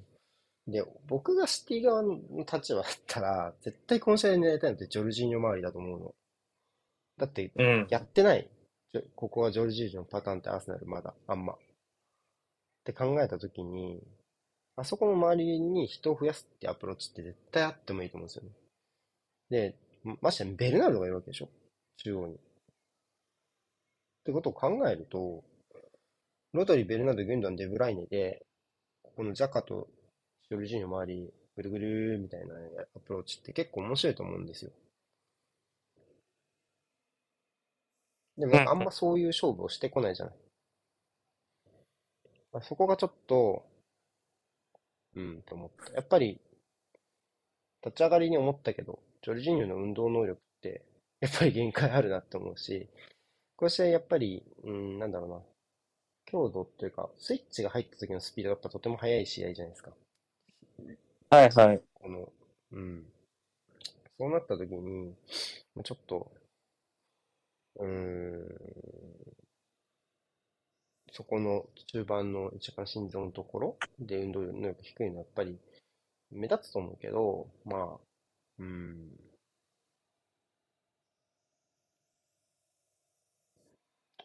で、僕がシティ側の立場だったら、絶対この試合で狙いたいのってジョルジーニョ周りだと思うの。だって、うん。やってない。ちょここはジョルジーニョのパターンってアーセナルまだ、あんま。って考えたときに、あそこの周りに人を増やすってアプローチって絶対あってもいいと思うんですよね。で、ましてベルナルドがいるわけでしょ？中央に。ってことを考えると、ロドリ、ベルナルド、ギュンドン、デブライネで、このジャカとジョルジーニョ周り、ぐるぐるーみたいなアプローチって結構面白いと思うんですよ。でもあんまそういう勝負をしてこないじゃない。まあそこがちょっと、うん、と思った。やっぱり、立ち上がりに思ったけど、ジョルジーニョの運動能力って、やっぱり限界あるなって思うし、この試合やっぱり、うん、なんだろうな、強度っていうか、スイッチが入った時のスピードがやっぱとても速い試合じゃないですか。はいはい。この、うん。そうなった時に、ちょっと、うーん、そこの中盤の一番心臓のところで運動能力低いのはやっぱり目立つと思うけど、まあ、うん、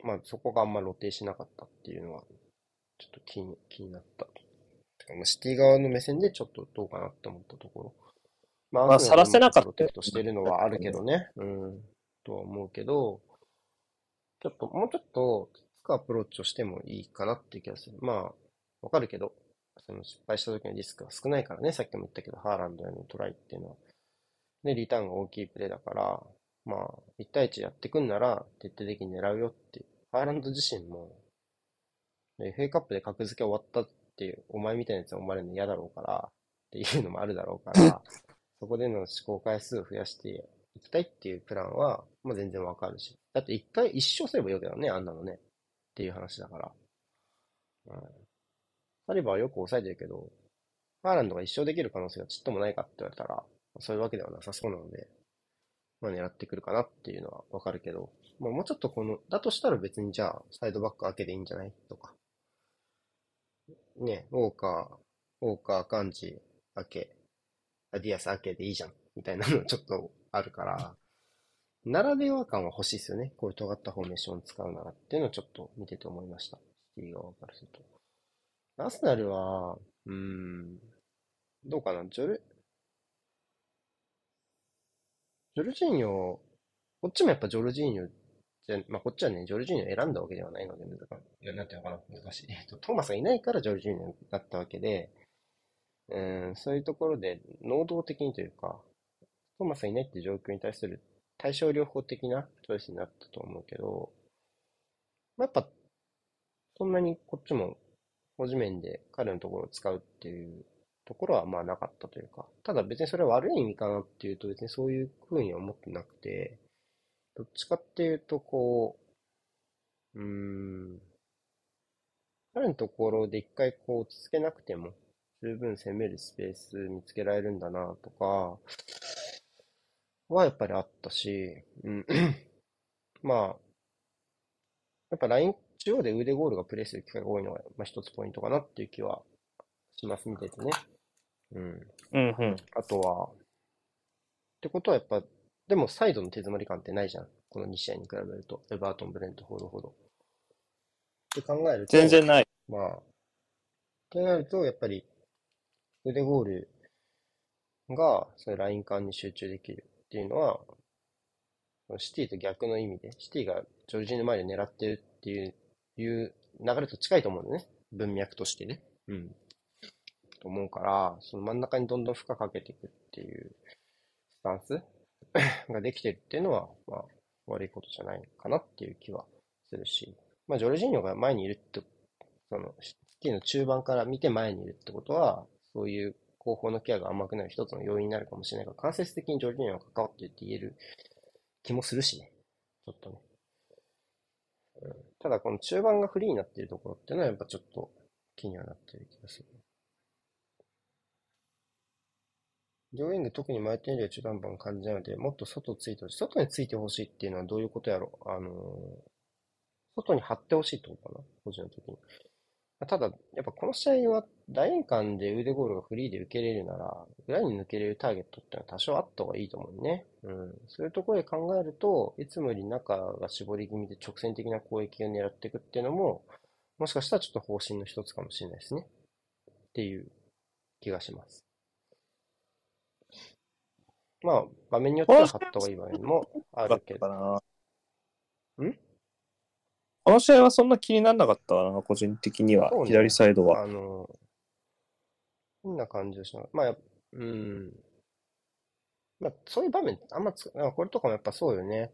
まあそこがあんま露呈しなかったっていうのは、ちょっと気に、気になった。まあシティ側の目線でちょっとどうかなって思ったところ。ままあアーセナル晒せなかったプロテクトしてるのはあるけどね。うん。とは思うけど、ちょっと、もうちょっと、つくアプローチをしてもいいかなっていう気がする。まあ、わかるけど、その失敗した時のリスクが少ないからね。さっきも言ったけど、ハーランドへのトライっていうのは。で、リターンが大きいプレーだから、まあ、1対1やってくんなら、徹底的に狙うよっていう。ハーランド自身も、FA カップで格付け終わったっていう、お前みたいなやつが思われるの嫌だろうから、っていうのもあるだろうから、そこでの試行回数を増やしていきたいっていうプランは、まあ全然わかるし。だって一回一勝すればいいわけだよね、あんなのね。っていう話だから。うん。サリバーはよく抑えてるけど、ハーランドが一勝できる可能性がちっともないかって言われたら、そういうわけではなさそうなので、まあ狙ってくるかなっていうのはわかるけど、まあもうちょっとこの、だとしたら別にじゃあ、サイドバック開けでいいんじゃないとか。ね、ウォーカー、ウォーカー、カンジ、開け、アディアス開けでいいじゃん。みたいなのちょっとあるから、並べ和感は欲しいですよね。こういう尖ったフォーメーションを使うならっていうのをちょっと見てて思いました。シティ側からすると。アスナルは、うん、どうかな、ジョル、ジョルジーニョ、こっちもやっぱジョルジーニョじゃ、まあこっちはね、ジョルジーニョを選んだわけではないので難しい。や、なんていうのかな、難しい。えっと、トーマスがいないからジョルジーニョになったわけで、うん、そういうところで能動的にというか、トーマスがいないって状況に対する対症療法的なチョイスになったと思うけど、まあ、やっぱ、そんなにこっちも、保持面で彼のところを使うっていうところはまあなかったというか、ただ別にそれは悪い意味かなっていうと別にそういう風には思ってなくて、どっちかっていうとこう、うーん、彼のところで一回こう続けなくても、十分攻めるスペース見つけられるんだなとか、はやっぱりあったし、うん、まあ、やっぱライン中央で腕ゴールがプレーする機会が多いのが、まあ、一つポイントかなっていう気はします、見ててね。うん。うんうん。あとは、ってことはやっぱ、でもサイドの手詰まり感ってないじゃん。この2試合に比べると。エバートン、ブレントフォードほど。って考えると、全然ない。まあ、ってなると、やっぱり、腕ゴールが、そういうライン間に集中できるっていうのは、シティと逆の意味で、シティがジョルジーの前で狙ってるっていう、いう流れと近いと思うんだよね。文脈としてね。うん。と思うから、その真ん中にどんどん負荷かけていくっていうスタンス？ができてるっていうのは、まあ、悪いことじゃないかなっていう気はするし、まあ、ジョルジーニョが前にいるって、その、シティの中盤から見て前にいるってことは、そういう後方のケアが甘くなる一つの要因になるかもしれないが、間接的にジョルジーニョが関わっているって言える気もするしね。ちょっとね。うんただ、この中盤がフリーになっているところっていうのは、やっぱちょっと気にはなってる気がする。両ウィング特にマイテンより中途半端感じなので、もっと外ついてほしい。外についてほしいっていうのはどういうことやろあのー外に張ってほしいってことかな？個人の時に。ただ、やっぱこの試合は、ライン間で腕ゴールがフリーで受けれるなら、裏に抜けれるターゲットってのは多少あった方がいいと思うね。うん。そういうところで考えると、いつもより中が絞り気味で直線的な攻撃を狙っていくっていうのも、もしかしたらちょっと方針の一つかもしれないですね。っていう気がします。まあ、場面によっては張った方がいい場面もあるけど。ん？この試合はそんな気にならなかった？な、個人的には、ね、左サイドは。あの、変な感じをしなまあ、うん。まあ、そういう場面、あんまつ、これとかもやっぱそうよね。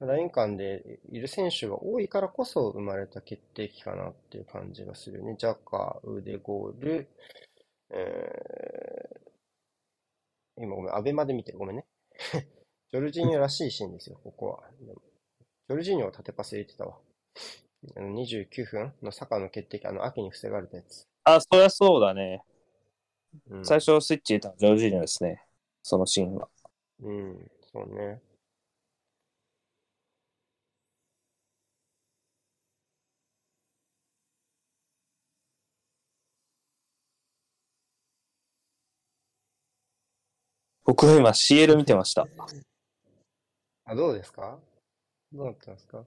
ライン間でいる選手が多いからこそ生まれた決定機かなっていう感じがするよね。ジャッカー、ウデゴール、えー、今ごめん、アベマで見てごめんね。ジョルジーニョらしいシーンですよ、ここは。ジョルジーニョを縦パス入れてたわ。あの29分のサカの決定機、あの秋に防がれたやつ。あ、そりゃそうだね。うん、最初スイッチ入れたのジョルジーニョですね。そのシーンは。うん、そうね。僕は今 CL 見てました。あ、どうですか？どうなってますか？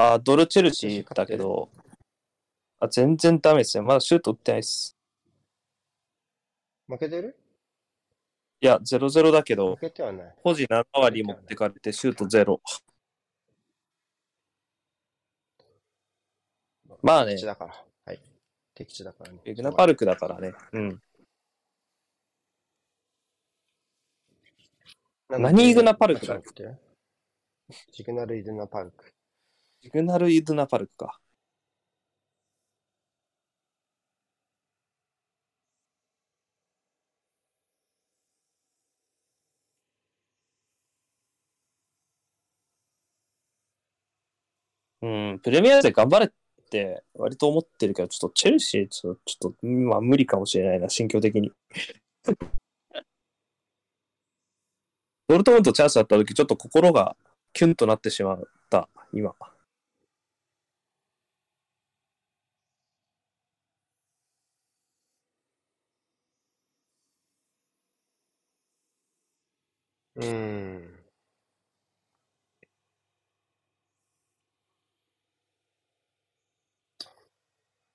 あ、ドルチェルシーだけど、あ、全然ダメですね。まだシュート打ってないです。負けてる？いや、0-0だけど、負けてはない。保持7割持ってかれて、シュート0。まあね。敵地だから。はい。敵地だからね。エグナパルクだからね。うん。何イグナパルクだっけ？シグナルイグナパルク。シグナルイグナパルクか。うん、プレミアで頑張れって割と思ってるけど、ちょっとチェルシーちょっと、まあ無理かもしれないな、心境的に。ドルトムントチャンスだった時、ちょっと心がキュンとなってしまった、今。うん。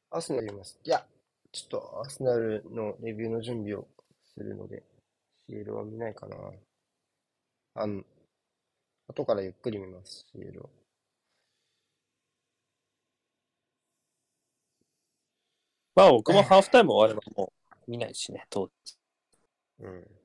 アスナル言います。いや、ちょっとアスナルのレビューの準備をするので、CL は見ないかな。あの、後からゆっくり見ます、CL を。まあ僕もハーフタイム終わればもう見ないしね、当時。うん。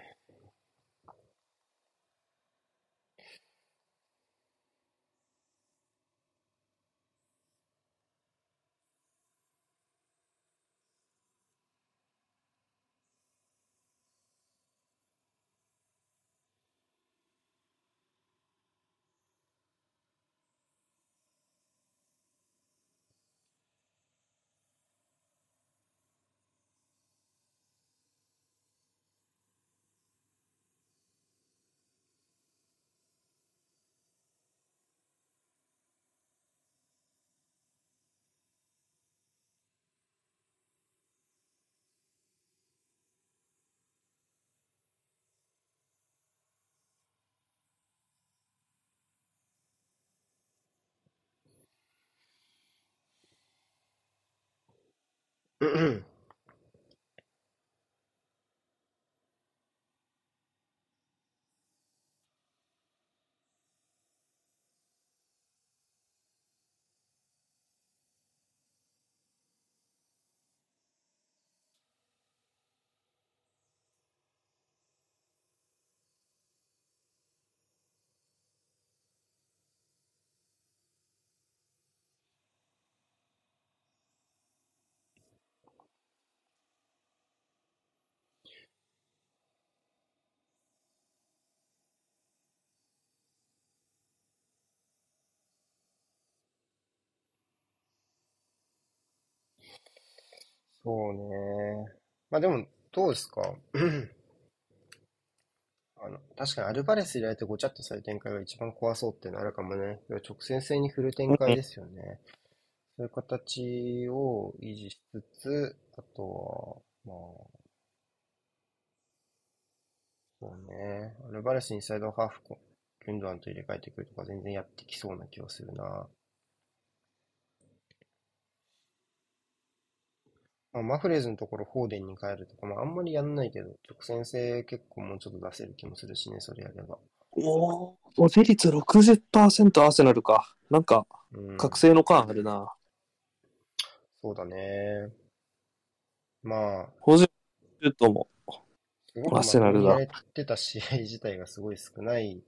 えっ?そうね。まあでも、どうですか？あの、確かにアルバレス入れられてごちゃっとされる展開が一番怖そうってなるかもね。要は直線性に振る展開ですよね。そういう形を維持しつつ、あとは、まあ、そうね。アルバレスインサイドハーフ、ギュンドアンと入れ替えてくるとか全然やってきそうな気がするな。まあ、マフレーズのところフォーデンに変えるとか、まあ、あんまりやんないけど、直線性結構もうちょっと出せる気もするしね、それやれば。おお、保持率60%アーセナルか。なんか、うん、覚醒の感あるな。そうだね。まあ、保持率とも。すごくアーセナルだまとめられてた試合自体がすごい少ない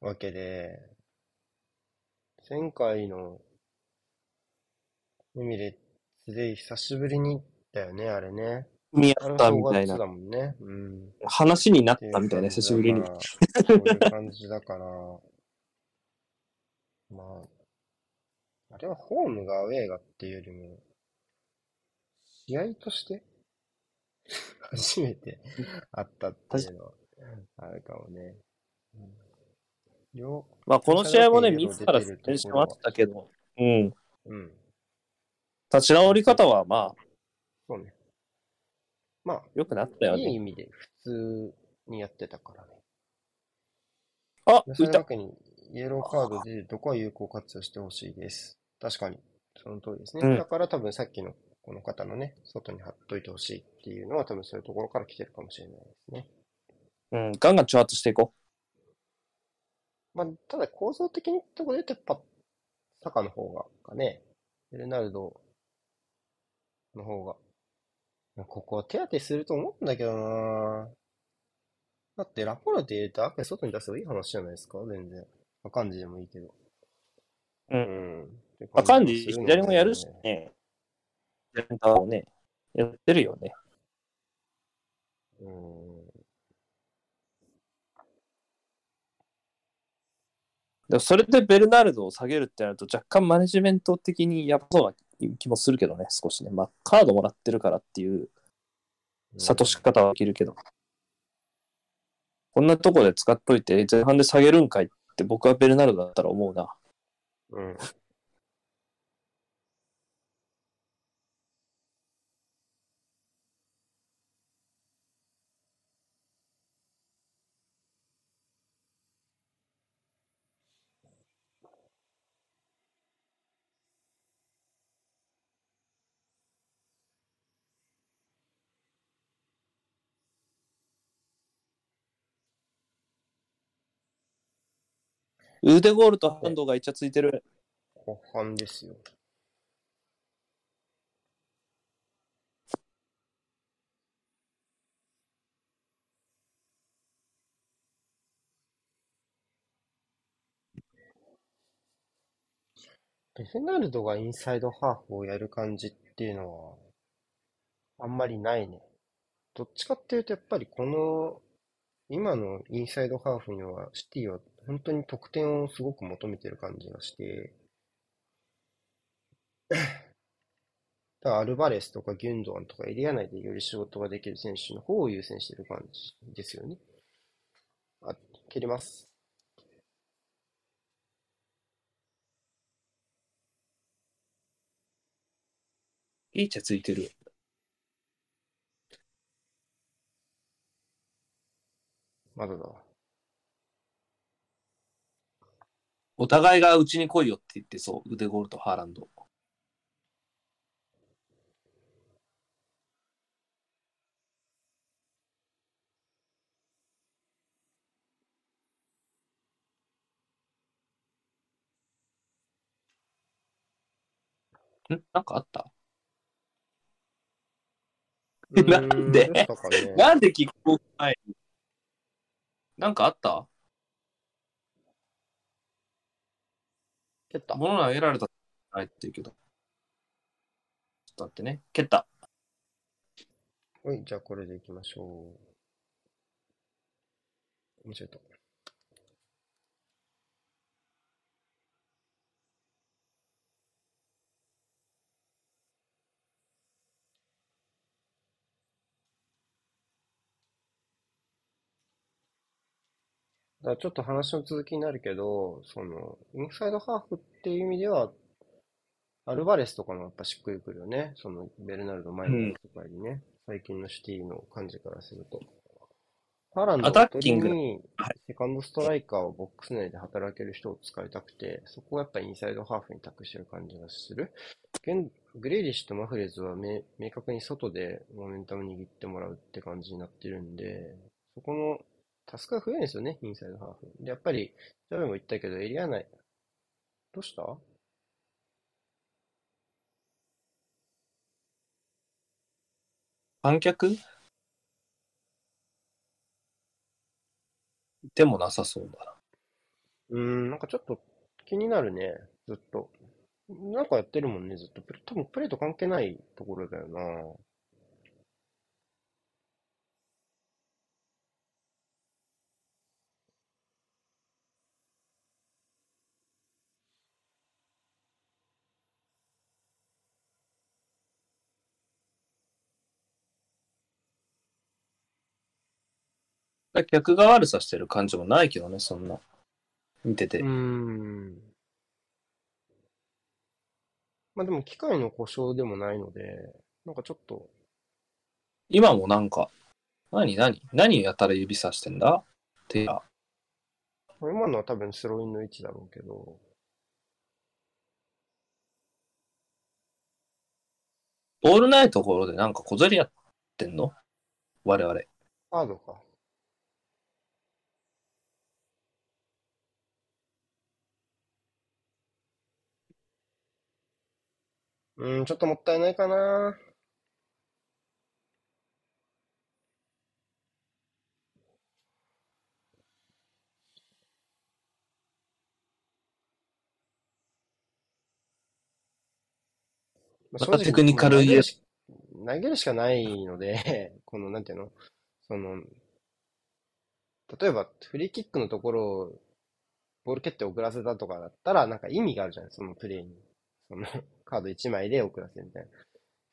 わけで、前回のエミレッツで久しぶりにだよね、あれね。見合ったみたいな。だもんね。うん。話になったみたいな、う久しぶりに。感じだからそういう感じだから、まあ、あれはホームがアウェーがっていうよりも、試合として 初めて会ったっていうのはあるかもね。うん両まあ、この試合もね、自ら選手ましたけど、うん。うん、立ち直り方は、まあ、そうね。ま良くなったよあ、いいね。意味で普通にやってたからね。あ、そ浮いた。れだけに、イエローカードでどこは有効活用してほしいです。確かに、その通りですね。うんだから多分さっきのこの方のね、外に貼っといてほしいっていうのは多分そういうところから来てるかもしれないですね。うん、ガンガン挑発していこまあ、ただ構造的にところで言うとやっぱ、サカの方が、かね、ベルナルドの方が、ここは手当てすると思うんだけどなだってラポルテ入れてアペ外に出せばいい話じゃないですか全然。アカンジでもいいけど。う。う。うんん。あ、感じ、って感左もやるしね。センターをね、やってるよね。でうん。でもそれでベルナルドを下げるってなると、若干マネジメント的にやばそうな気もするけどね、少しね。まあ、カードもらってるからっていう諭し方はできるけど。こんなとこで使っといて、前半で下げるんかいって僕はベルナルドだったら思うな。うん。ウーデゴールとハンドがイチャついてる。後半ですよ。ベルナルドがインサイドハーフをやる感じっていうのは、あんまりないね。どっちかっていうと、やっぱりこの、今のインサイドハーフには、シティは本当に得点をすごく求めてる感じがして、だからアルバレスとかギュンドアンとかエリア内でより仕事ができる選手の方を優先してる感じですよね。あ、切ります。いいイチャついてる。まだだわ。お互いがうちに来いよって言ってそう。ウデゴールとハーランド。ん？なんかあった？なんで？なんでキックオフ前になんかあった？蹴った。物投げられたないって言うけど。ちょっと待ってね。蹴った。はい、じゃあこれでいきましょう。間違えた。からちょっと話の続きになるけど、その、インサイドハーフっていう意味では、アルバレスとかもやっぱしっくりくるよね。その、ベルナルド前のとかにね、最近のシティの感じからすると。ハーランドアタを取ッキングりにはい、セカンドストライカーをボックス内で働ける人を使いたくて、そこをやっぱインサイドハーフに託してる感じがする。現グレイリッシュとマフレーズは明明確に外でモメンタム握ってもらうって感じになってるんで、そこのタスクが増えるんですよね、インサイドハーフ。で、やっぱり、ジャベも言ったけど、エリア内、どうした？観客？でもなさそうだな。うーん、なんかちょっと気になるね、ずっと。なんかやってるもんね、ずっと。多分プレーと関係ないところだよな。客が悪さしてる感じもないけどね、そんな。見ててうー。ん。まあでも機械の故障でもないので、なんかちょっと、今もなんか、何何何やたら指さしてんだ？手が。今のは多分スローインの位置だろうけど、ボールないところでなんか小競りやってんの？我々。カードか。うーん、ちょっともったいないかな。まあ正直またテクニカルイエ投げるし投げるしかないので、この、なんていうの？その、例えば、フリーキックのところを、ボール蹴って遅らせたとかだったら、なんか意味があるじゃない？そのプレーに。その、カード1枚で遅らせるみたいな。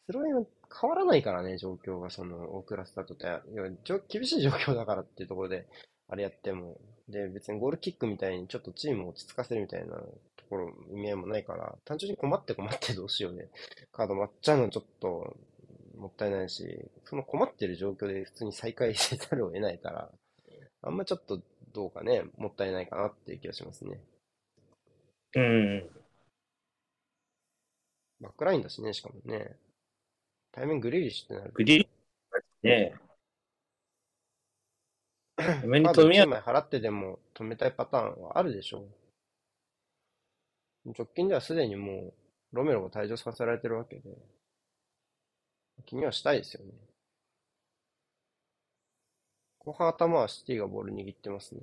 スローインは変わらないからね、状況が、その、遅らせたとて。厳しい状況だからっていうところで、あれやっても。で、別にゴールキックみたいにちょっとチームを落ち着かせるみたいなところ、意味合いもないから、単純に困って困ってどうしようね。カード割っちゃうのちょっと、もったいないし、その困ってる状況で普通に再開せざるを得ないから、あんまちょっとどうかね、もったいないかなっていう気がしますね。うん。バックラインだしね、しかもね。対面グリーリッシュってなるグリーンねと、目にカード1留めや枚払ってでも止めたいパターンはあるでしょう。直近ではすでにもう、ロメロが退場させられてるわけで、気にはしたいですよね。後半頭はシティがボール握ってますね。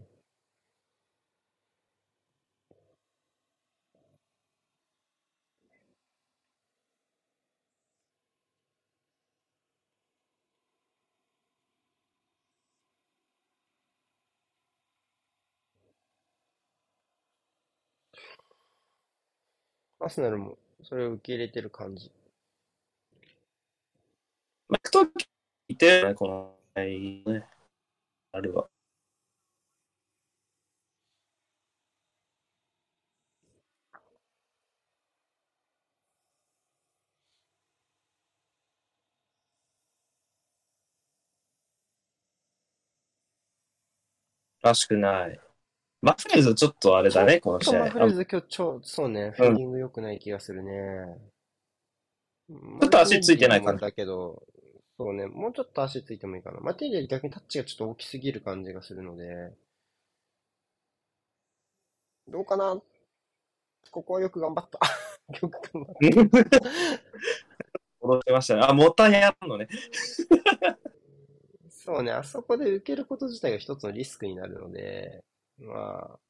アスナルもそれを受け入れてる感じ。マクトいてね、この、ね。あれは。らしくない。マフレーズちょっとあれだね、この試合。マフレーズ今日超、そうね、フィーリング良くない気がするね。ちょっと足ついてない感じだけど、そうね、もうちょっと足ついてもいいかな。マティーリア逆にタッチがちょっと大きすぎる感じがするので、どうかな？ここはよく頑張った。よく頑張った。戻ってましたね。あ、もったいやんのね。そうね、あそこで受けること自体が一つのリスクになるので、まあ、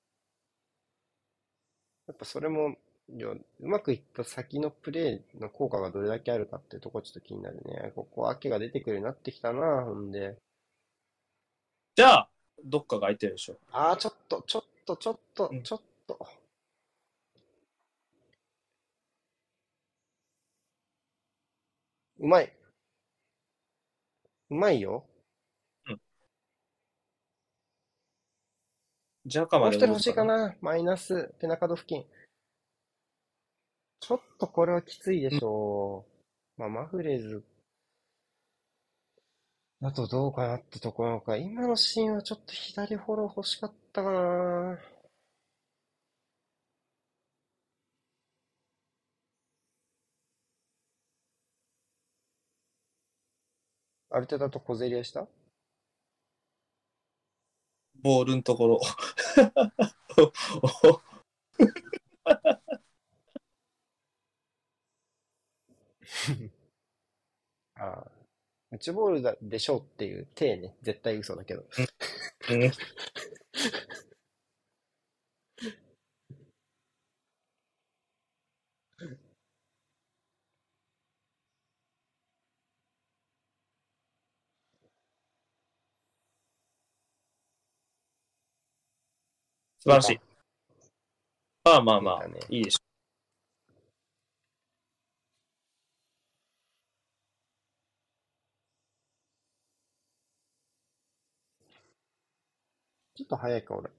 やっぱそれも、うまくいった先のプレーの効果がどれだけあるかってところちょっと気になるね。ここ、明けが出てくるようになってきたな、ほんで。じゃあ、どっかが空いてるでしょ。ああ、ちょっと、ちょっと、ちょっとうん、ちょっと。うまい。うまいよ。ジャカまでもう一人欲しいか戻な。マイナス、ペナカド付近。ちょっとこれはきついでしょう。まあ、マフレーズ。あとどうかなってとこなのか。今のシーンはちょっと左フォロー欲しかったかな。ある程度あと小競り合いした？ボールのところ。ああ。内ボールだでしょうっていう体ね。絶対嘘だけど。素晴らしい。まあまあまあいいかね、いいでしょちょっと早いか、俺。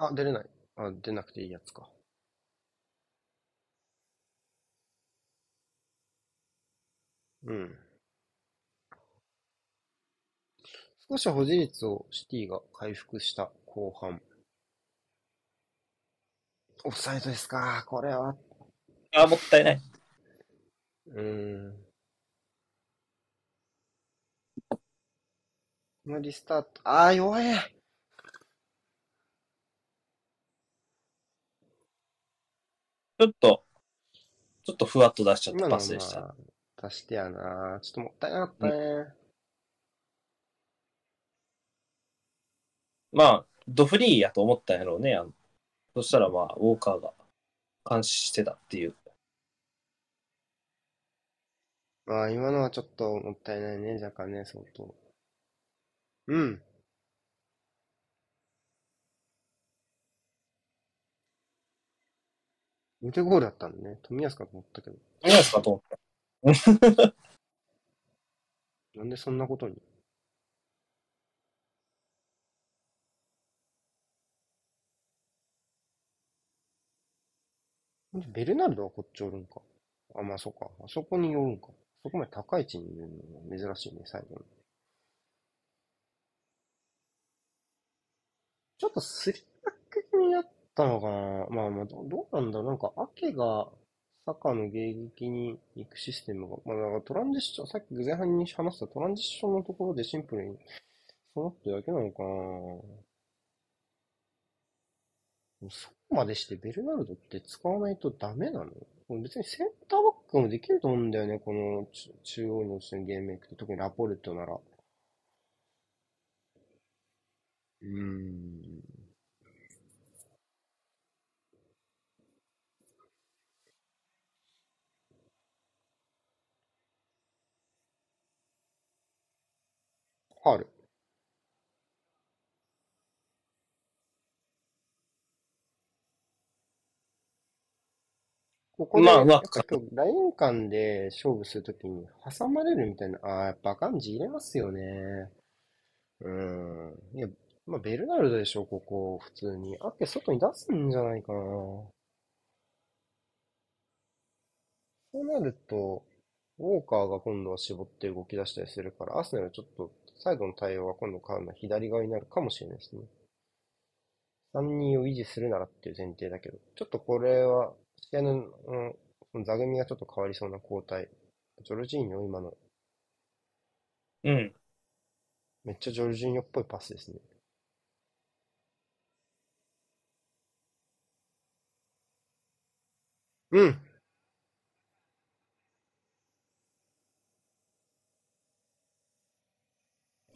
あ、出れない。あ、出なくていいやつか。うん。少し保持率をシティが回復した後半。オフサイドですか。これは、う。あ、もったいない。うーん。まあリスタート。あー、弱え。ちょっと、ちょっとふわっと出しちゃったパスでした。まあ、出してやな。ちょっともったいなかったね。まあ、ドフリーやと思ったんやろうね。あのそしたらまあ、ウォーカーが監視してたっていう。まあ、今のはちょっともったいないね、若干ね、相当。うん。腕ゴールだったんだね。冨安かと思ったけど。何ですかと思った。なんでそんなことに？ベルナルドはこっちおるんか？あ、まあそっか。あそこにおるんか。そこまで高い位置にいるの珍しいね、最後に。ちょっとスリーバック気味になったのかな。まあまあ、どうなんだろう。なんか、アケがサカの迎撃に行くシステムが、まあ、だかトランジッション、さっき前半に話したトランジッションのところでシンプルにそうなってだけなのかな。そこまでしてベルナルドって使わないとダメなの？別にセンターバックもできると思うんだよね、この中中央のゲームメイクって、特にラポルトなら。うーん。ファール。ここで、まあまライン間で勝負するときに挟まれるみたいな、ああ、やっぱ感じ入れますよね。うん。いや、まあ、ベルナルドでしょ、ここ、普通に。あって外に出すんじゃないかな。そうなると、ウォーカーが今度は絞って動き出したりするから、アーセナルはちょっと、サイドの対応は今度変わるのは左側になるかもしれないですね。3人を維持するならっていう前提だけど、ちょっとこれは、試合の、うん、座組がちょっと変わりそうな交代。ジョルジーニョ、今の、うん。めっちゃジョルジーニョっぽいパスですね。うん。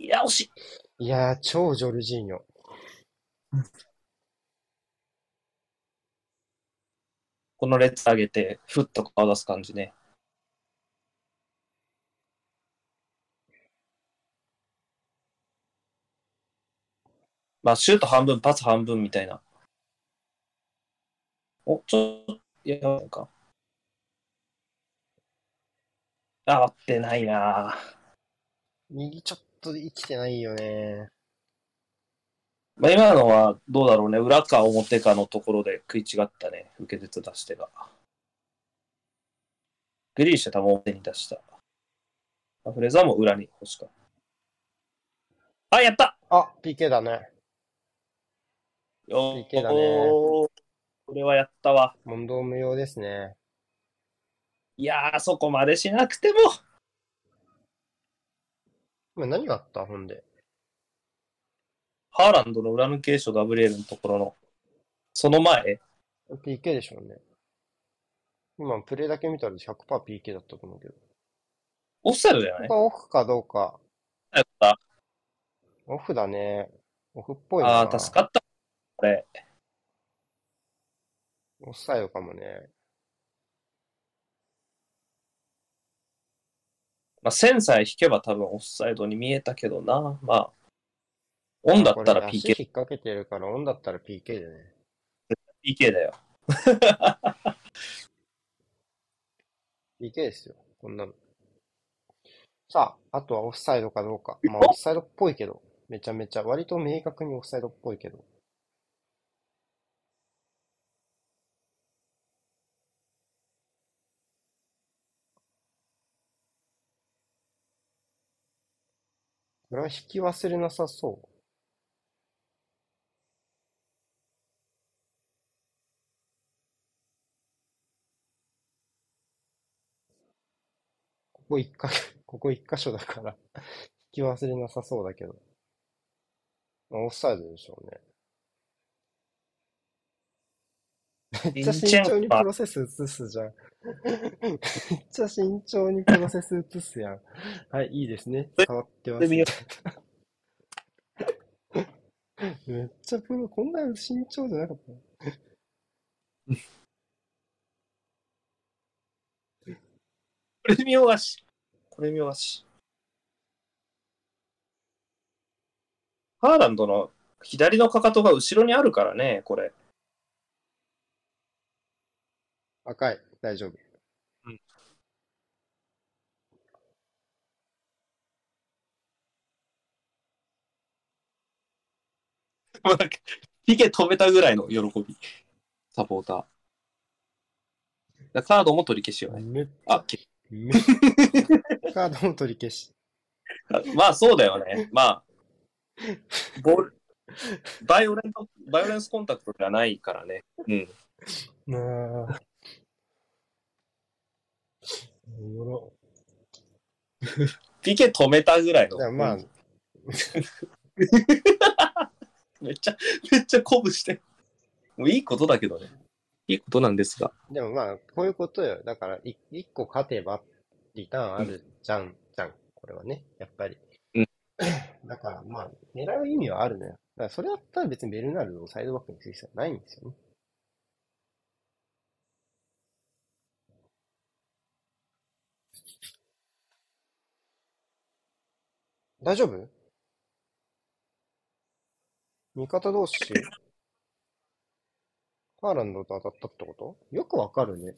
いや、惜しい。いやー、超ジョルジーニョ。この列上げて、ふっと顔出す感じね。まあ、シュート半分、パス半分みたいな。お、ちょっと、いや、なんか。あ、合ってないな右ちょっと生きてないよね。まあ、今のはどうだろうね。裏か表かのところで食い違ったね。受け手と出し手が。グリーシュ多分表に出した。まあフレーザーも裏に欲しかった。あ、やったあ、PK だね。よ PK だねこれはやったわ。問答無用ですね。いやー、そこまでしなくても。今何があった？ほんで。ハーランドの裏抜けーショガブリエルのところの、その前？PK でしょうね。今、プレイだけ見たら 100%PK だったと思うけど。オフサイドじゃない？オフかどうか。やった。オフだね。オフっぽいな。あー、助かった。これ。オフサイドかもね。まあ、線さえ引けば多分オフサイドに見えたけどな。まあ、オンだったら PK、引っ掛けてるから、オンだったら PK でね。PK だよ。PK ですよ。こんなの。さあ、あとはオフサイドかどうか。まあ、オフサイドっぽいけど。めちゃめちゃ。割と明確にオフサイドっぽいけど。これは引き忘れなさそう。ここ一か、ここ一箇所だから引き忘れなさそうだけど。オフサイドでしょうね。めっちゃ慎重にプロセス移すじゃん。めっちゃ慎重にプロセス移すやん。はい、いいですね。変わってます、めっちゃプロ、こんな慎重じゃなかった。これ見よがし。これ見よがし。ハーランドの左のかかとが後ろにあるからね、これ。赤い、大丈夫。もうなんか、ピケ止めたぐらいの喜び。サポーター。だカードも取り消しよね。めっちあゃ、、め カードも取り消し。まあそうだよね。まあ、ボール、バイオレント、バイオレンスコンタクトではないからね。うん。おもろ。 PK止めたぐらいの。いや、まあ、めっちゃ、めっちゃ鼓舞して。もういいことだけどね。いいことなんですが。でもまあ、こういうことよ。だから、い一個勝てば、リターンあるじゃん、じゃん。これはね、やっぱり。うん だから、まあ、狙う意味はあるのよ。だから、それだったら別にベルナルドをサイドバックにする必要はないんですよね。大丈夫？味方同士、ハーランドと当たったってこと？よくわかるね。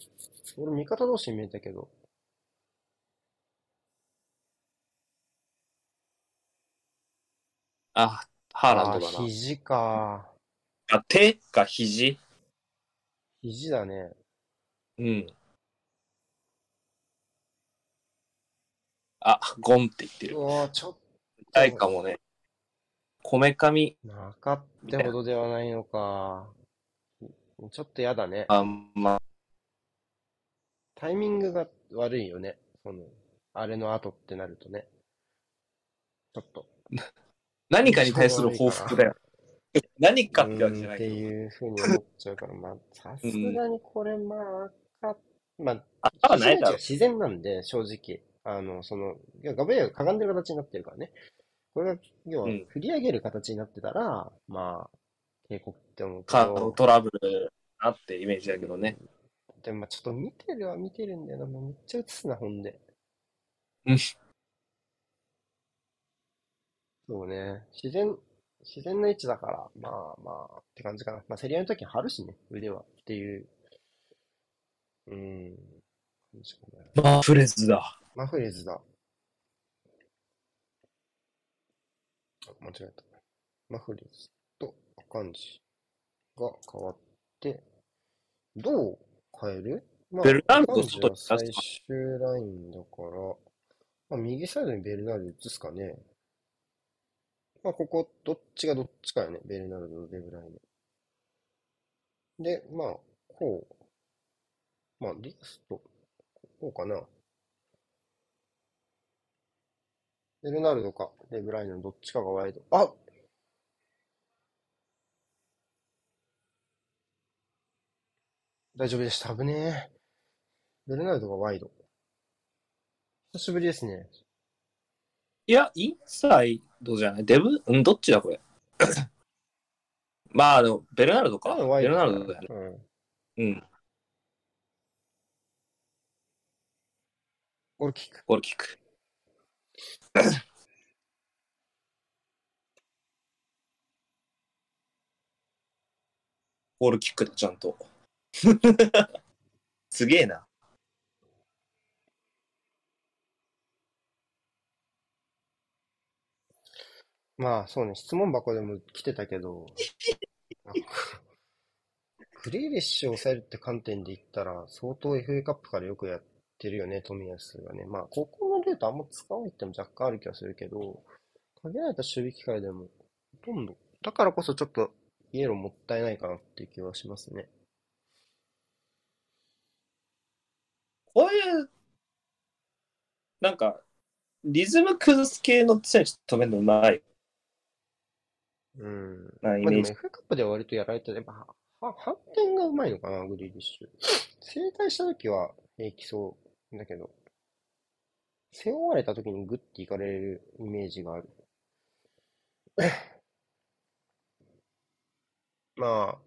俺味方同士に見えたけど。あ、ハーランドだあー肘か。な。あ、手か肘？肘だね。うん。あ、ゴンって言ってる。うわーちょっ痛いかもね。こめかみ、と、なかってほどではないのか。ちょっとやだね。あまあ、タイミングが悪いよね。その、あれの後ってなるとね。ちょっと。何かに対する報復だよ。何かってわけじゃないって。いうふうに思っちゃうから、まあ、さすがにこれ、まあ、赤、まあ、あ、多分ないだろう。自然なんで、正直。あの、その、ガブリエルがかがんでる形になってるからね。これが、要はうん、振り上げる形になってたら、まあ、警告って思うけカードど、トラブルあってイメージだけどね。でもまあちょっと見てるは見てるんだよな。もうめっちゃ映すな、ほんで。うんそうね。自然、自然な位置だから、まあまあ、って感じかな。まあ、競り合いの時に張るしね、腕は。っていう。うーん。感じかなマフレズだ。マフレーズだ。あ間違えた。マフレーズとアカンジが変わって、どう変える？まあ、ベルナルド外最終ラインだから、まあ、右サイドにベルナルド移すかね。まあ、ここ、どっちがどっちかよね。ベルナルドとデブライネ。で、まあ、こう。まあ、リアスと、こうかな。ベルナルドか、デブライネのどっちかがワイド。あ大丈夫でした。危ねえ。ベルナルドがワイド。久しぶりですね。いや、インサイドじゃない？デブ？うん、どっちだこれ？まあ、でも、ベルナルドか。ベルナルドだよね。うん。うん。ゴールキック。ゴールキック。ゴールキックだ、ちゃんと。すげえな。まあ、そうね、質問箱でも来てたけど、なんかグリーリッシュを抑えるって観点で言ったら、相当 FA カップからよくやってるよね、冨安がね。まあ、ここのルートあんま使わないっても若干ある気がするけど、限られた守備機会でも、ほとんど、だからこそちょっと、イエローもったいないかなっていう気はしますね。こういう、なんか、リズム崩す系の選手止めるのうまいうん。まあでもメージ。FA カップでは割とやられて、やっぱ、は反転がうまいのかな、グリーリッシュ。正対した時は平気そうだけど、背負われた時にグッていかれるイメージがある。ま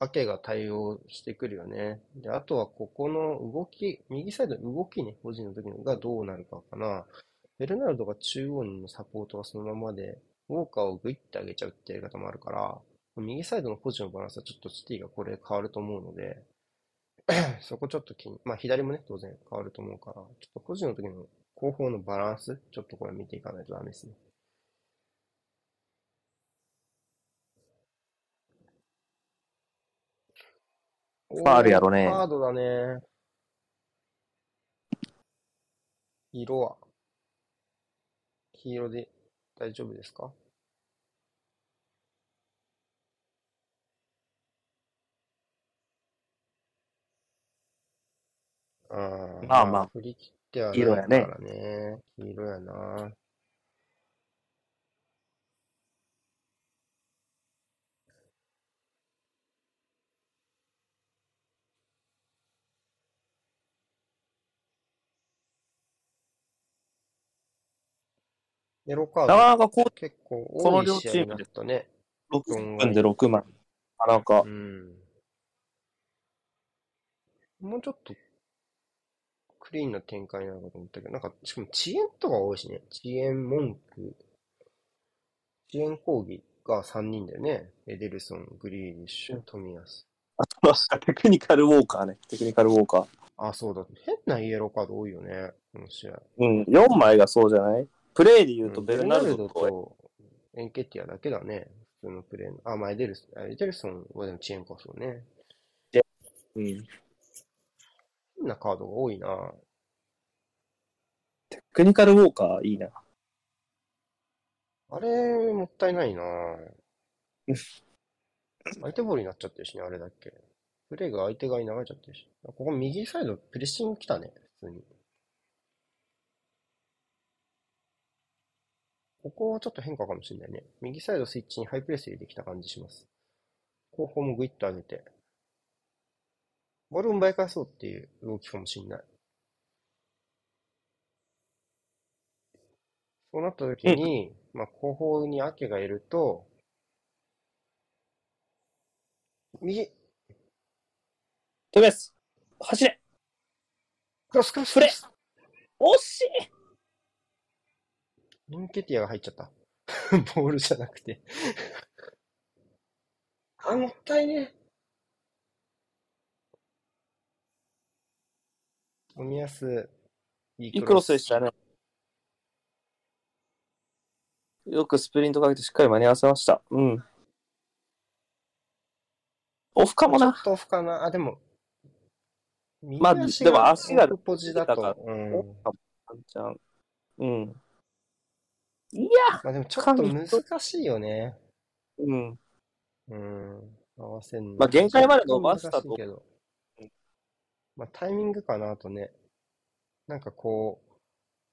あ、アケが対応してくるよね。で、あとはここの動き、右サイドの動きね、保持の時のがどうなるかかな。ベルナルドが中央のサポートはそのままで、ウォーカーをグイッて上げちゃうってやり方もあるから、右サイドの保持のバランスはちょっとシティがこれ変わると思うので、そこちょっと気に、まあ左もね、当然変わると思うから、ちょっと保持の時の後方のバランス、ちょっとこれ見ていかないとダメですね。ファールやろね。おーハードだね。色は。黄色で大丈夫ですか？あーまあまあ。振り切ってはない黄色やねからね。黄色やな。イエローカードなかなかこう、結構この多い試合にな両チームでったね。6分で6枚。なかなかう、ん。もうちょっとクリーンな展開なのかと思ったけど、なんか、しかも遅延とか多いしね。遅延文句、遅延抗議が3人だよね。エデルソン、グリーリッシュ、富安。あとはテクニカルウォーカーね。テクニカルウォーカー。あ、そうだ。変なイエローカード多いよね。この試合。うん、4枚がそうじゃない？プレイで言うとうんベルナルドと、とエンケティアだけだね。普通のプレーの。あ、まあ、エデルソン、あエデルソンはでも遅延かそうね。うん、変なカードが多いな。テクニカルウォーカーいいな。あれ、もったいないな 相手ボールになっちゃってるしね、あれだっけ。プレーが相手側に流れちゃってるし。ここ右サイドプレッシング来たね、普通に。ここはちょっと変化かもしれないね。右サイドスイッチにハイプレス入れてきた感じします。後方もグイッと上げて。ボールを奪い返そうっていう動きかもしれない。そうなった時に、まあ後方にアケがいると、右。とりあえず、走れクロスクロスフレクロス惜しいノンケティアが入っちゃった。ボールじゃなくて。あ、もったいねえ。おみやす、いいいクロスでしたね。よくスプリントかけてしっかり間に合わせました。うん。オフかもなちょっ。とオフかな。あ、でも、まあでも足がポジだかうん。うん。いやまあでもちょっと難しいよね。うん。うん。合わせんの。まあ限界まで伸ばしたと。まあタイミングかなとね。なんかこ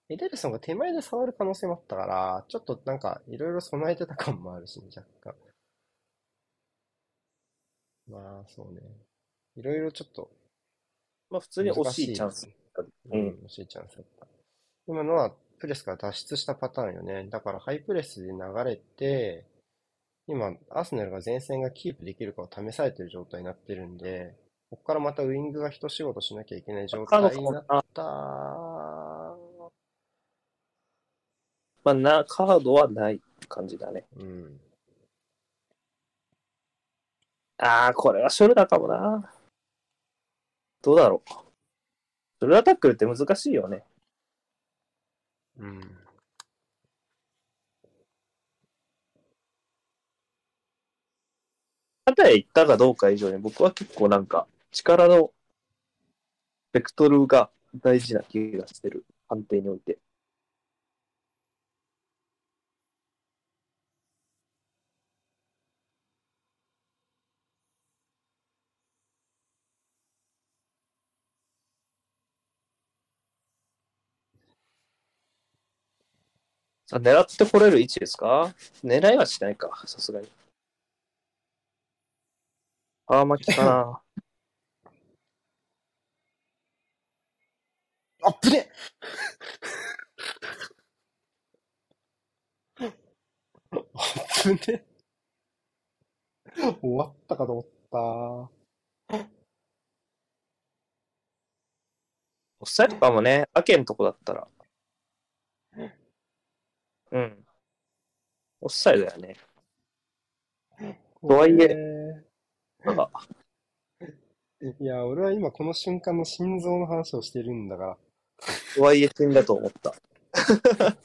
う、エデルソンが手前で触る可能性もあったから、ちょっとなんかいろいろ備えてた感もあるしね、若干。まあそうね。いろいろちょっとまあ普通に惜しいチャンス。ううんん、惜しいチャンスだった。今のはプレスから脱出したパターンよね。だからハイプレスで流れて、今、アーセナルが前線がキープできるかを試されてる状態になってるんで、ここからまたウイングが一仕事しなきゃいけない状態になった。まあな、カードはない感じだね。うん。ああ、これはショルダーかもな。どうだろう。ショルダータックルって難しいよね。うん。肩へ行ったかどうか以上に僕は結構なんか力のベクトルが大事な気がしてる。判定において。さあ、狙ってこれる位置ですか？狙いはしないか、さすがに。あー、巻きかな。あっぶねあっぶね終わったかと思った。オフサイドかもね、アケんとこだったら。うん。オフサイドやね。とはいえなんか、いや、俺は今この瞬間の心臓の話をしてるんだから。とはいえ死んだと思った。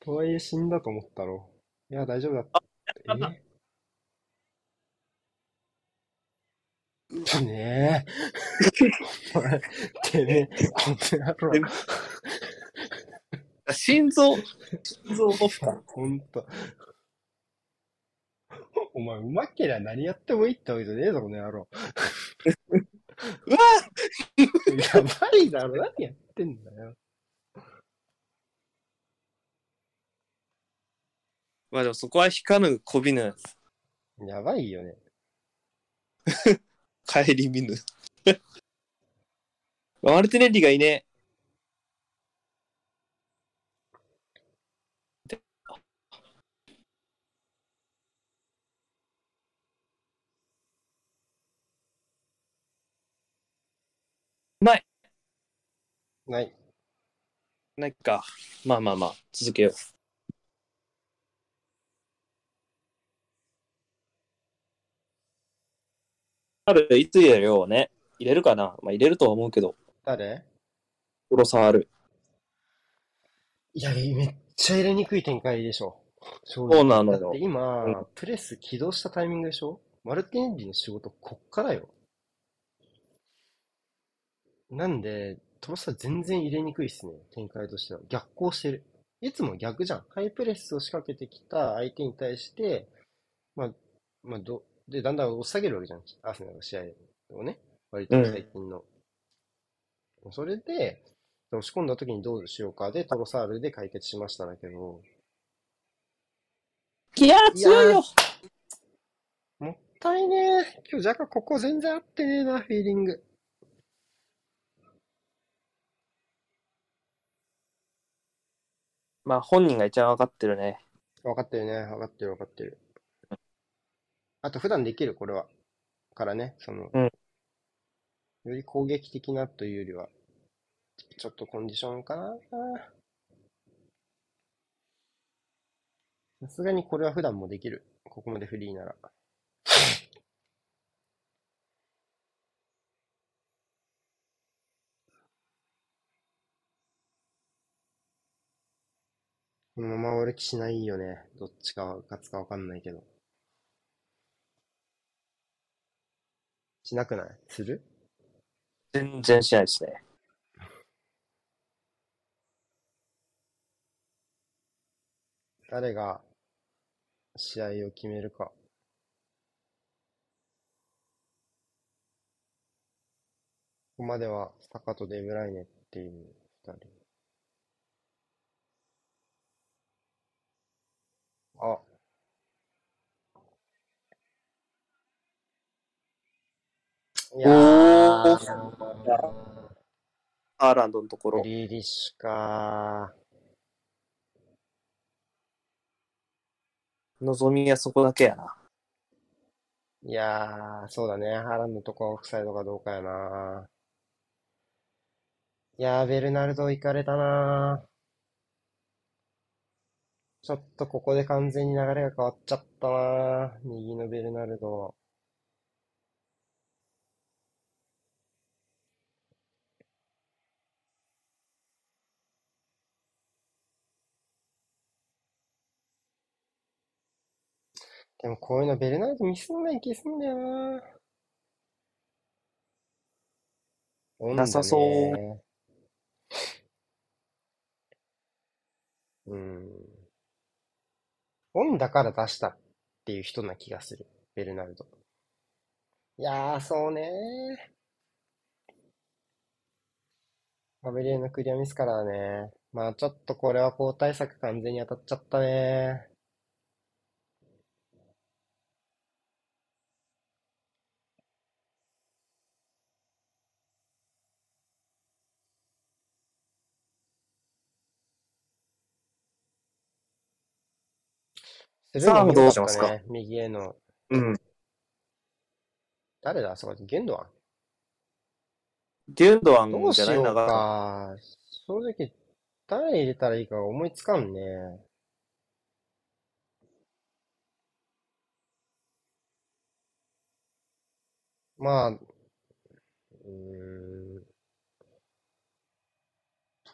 とはいえ死んだと思ったろ。いや、大丈夫だった。えねえ。お前、てめえ、この野郎。心臓、心臓オフか。ほんと。お前、うまけりゃ何やってもいいってわけじゃねえぞ、この野郎。うわやばいだろ、何やってんだよ。まあでもそこは引かぬ、こびぬ、やばいよね。帰り見ぬ。マルティネッリがいねない。ない。ないか。まあまあまあ、続けよう。ある、いつ入れるようね。入れるかなまあ入れるとは思うけど、誰？プロサール。いや、めっちゃ入れにくい展開でしょ。正そうなのよだって今、うんプレス起動したタイミングでしょ？マルティネッリの仕事こっからよ。なんで、トロサ全然入れにくいっすね。展開としては。逆行してる。いつも逆じゃん。ハイプレスを仕掛けてきた相手に対して、まあ、まあ、ど、で、だんだん押し下げるわけじゃん。アーセナルの試合をね。割と最近の。それで、押し込んだ時にどうしようかで、トロサールで解決しましただけど、いやー、強いよもったいねえ。今日若干ここ全然合ってねえな、フィーリング。まあ本人が一番分かってるね。分かってるね。分かってる分かってる。あと普段できる、これは。からね、その、うんより攻撃的なというよりは、ちょっとコンディションかな。さすがにこれは普段もできる。ここまでフリーなら。このまま俺騎士ないよね。どっちかは勝つかわかんないけど。しなくない？する？全然しないですね。誰が試合を決めるか。ここまではサカとデブライネっていう二人。あ、いやー、アーランドのところグ。リーリッシュか望みはそこだけやな。いやー、そうだね。ハーランドとかオフサイドかどうかやな。いやー、ベルナルド行かれたな。ちょっとここで完全に流れが変わっちゃったな。右のベルナルド。でもこういうのベルナルドミスんない気すんだよな。オンだなさそうね。うん。本だから出したっていう人な気がする。ベルナルド。いやー、そうねー。ガブリエのクリアミスからはね。まあちょっとこれは交代策完全に当たっちゃったねスルーさあもどうしますか？右への。うん。誰だ？そこでゲンドワンギュンドアどンじゃない？うしよう長かか。正直、誰入れたらいいか思いつかんね。まあ、うーん、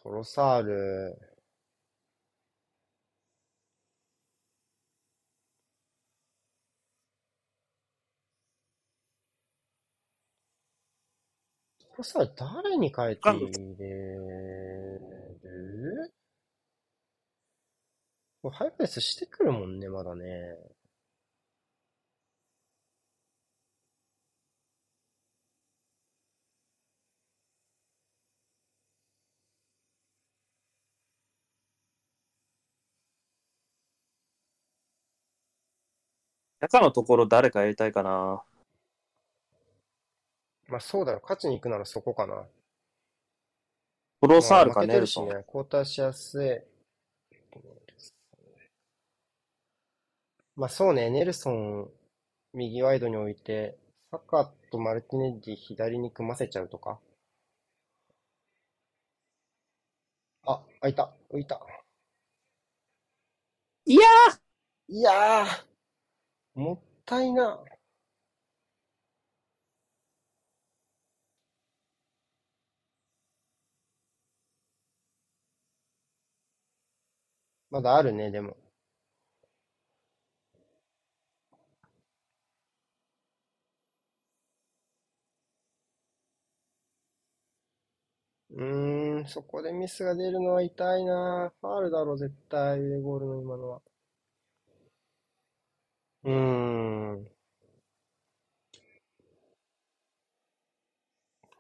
トロサール、トロサール誰に変えて入れる？これハイプレスしてくるもんね、まだね。中のところ誰かやりたいかな。まあそうだよ。勝ちに行くならそこかな。トロサールかまあ負けネルソン。てるしね、交代しやすい。まあそうね、ネルソン右ワイドに置いて、サカとマルティネッリ左に組ませちゃうとか。あ、開いた、浮いた。いやいやー、もったいな。まだあるね、でも。うーん、そこでミスが出るのは痛いな。ファールだろ、絶対、腕ゴールの今のは。うーん。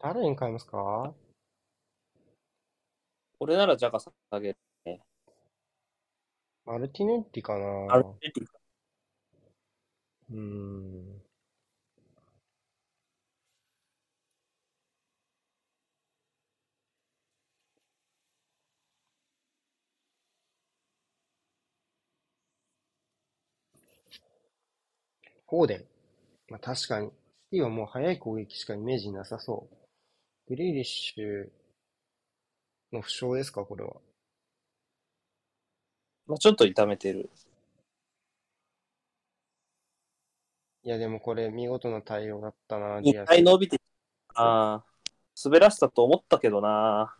誰に変えますか？俺ならジャカ下げる。マルティネッリかなアルティティうーん。フォーデン。まあ確かに。シティはもう速い攻撃しかイメージなさそう。グリーリッシュの負傷ですか、これは。まあ、ちょっと痛めてる。いや、でもこれ見事な対応だったな、デ一ィアス。回伸びて、ああ、滑らせたと思ったけどな。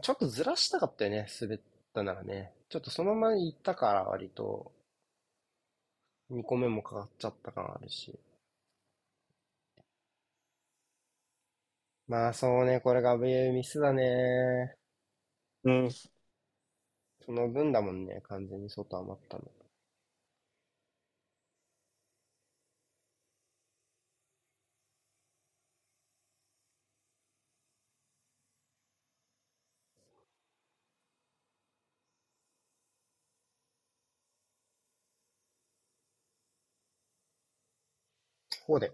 ちょっとずらしたかったよね、滑ったならね。ちょっとそのまま行ったから割と、2個目もかかっちゃった感あるし。まあそうね、これが VA ミスだね。うん。その分だもんね、完全に外余ったの。フォーデン。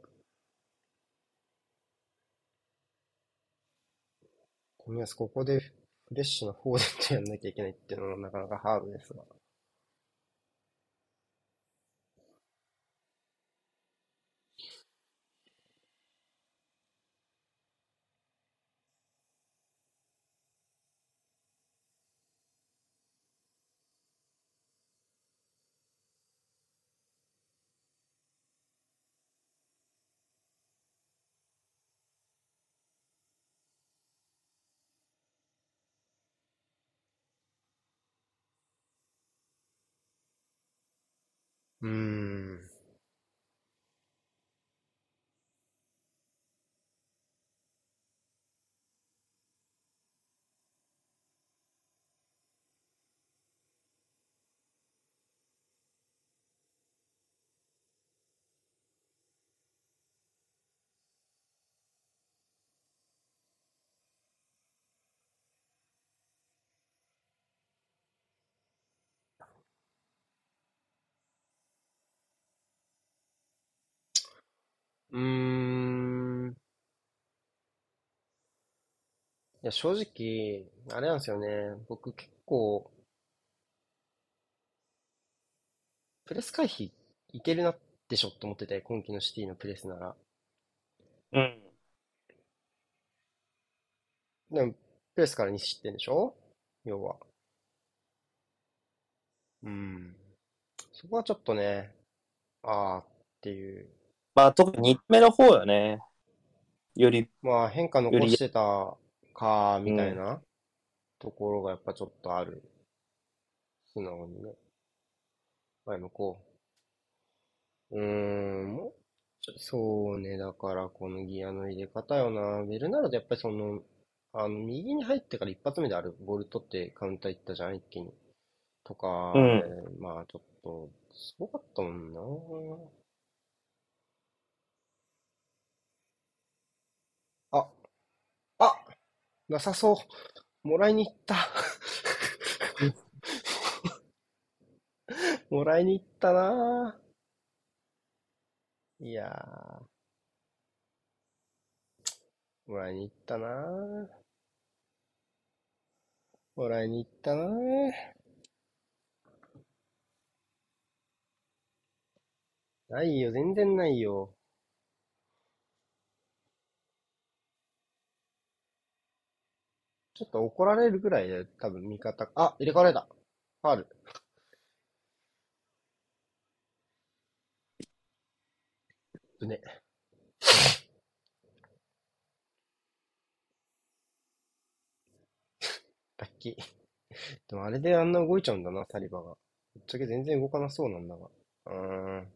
小宮ここでフレッシュなフォーデンとやんなきゃいけないっていうのもなかなかハードですが。うん。うーん。いや、正直、あれなんですよね。僕結構、プレス回避いけるなでしょって思ってて、今季のシティのプレスなら。うん。でも、プレスから2失点でしょ？要は。うん。そこはちょっとね、あーっていう。まあ、特に2目の方よね。より、まあ変化残してたか、みたいなところがやっぱちょっとある。素直にね。前向こう。うーん、そうね、だからこのギアの入れ方よな。ベルナルドやっぱりその、あの、右に入ってから一発目であるボール取ってカウンター行ったじゃん、一気に。とか、うんねまあちょっと、すごかったもんな。あ、あ、なさそう。もらいに行った。もらいに行ったなぁ。いやー。もらいに行ったなぁ。もらいに行ったなぁ。ないよ、全然ないよ。ちょっと怒られるぐらいで、多分味方、あ、入れ替われた。ファール。うね。ラッキー。でもあれであんな動いちゃうんだな、サリバが。ぶっちゃけ全然動かなそうなんだが。うーん。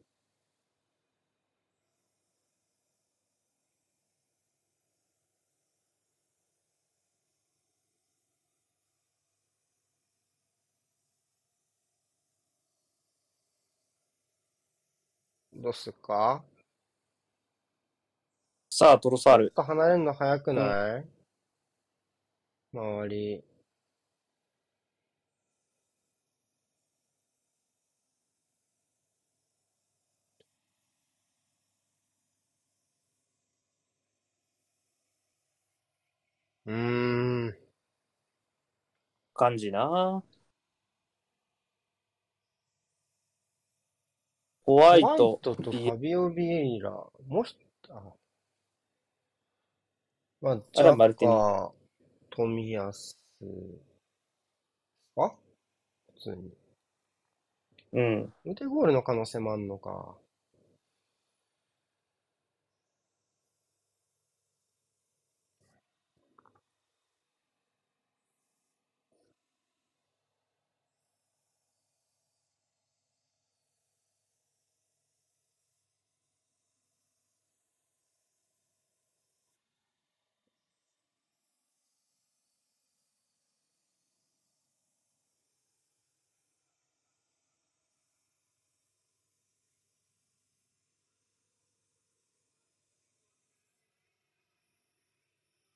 どうすっか？さあ、トロサール。ちょっと離れるの早くない？周り。うーん。感じな。ホワイホワイト、トとファビオ・ビエイラ。もうひ、あ。まあ、ジャマルティニカ、富安。あ普通に。うん。腕ゴールの可能性もあんのか。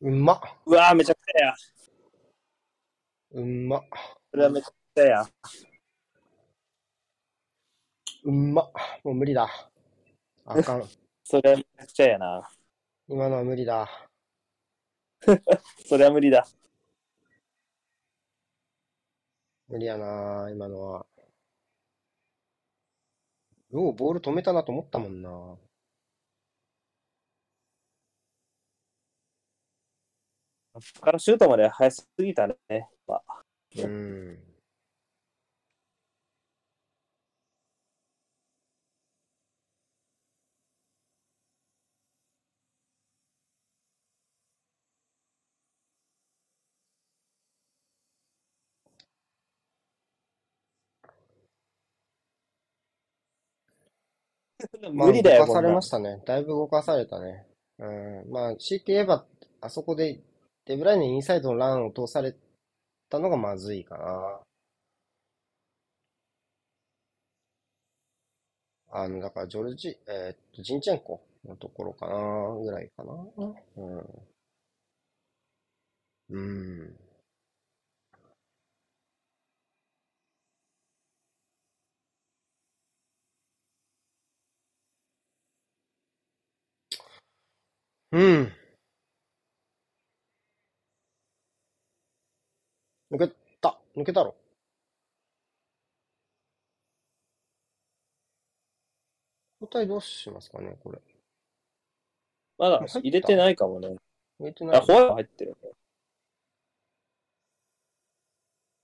うんまっ。うわーめちゃくちゃや。うんまっ。それはめちゃくちゃや。うんまっ。もう無理だ。あかん。それはめちゃくちゃやな。今のは無理だ。それは無理だ。無理やな、今のは。ようボール止めたなと思ったもんな。ここからシュートまで早すぎたね。やっぱうん。まあ、無理だよ、動かされましたね。だいぶ動かされたね。うん。まあ、強いて言えば、あそこで、デブライネインサイドのランを通されたのがまずいかな。あの、だから、ジョルジ、えーっと、ジンチェンコのところかな、ぐらいかな。うん。うん。うん。抜けた。抜けたろ。交代どうしますかね、これ。まだ入れてないかもね。あ、入れてない。ホワイト入ってる。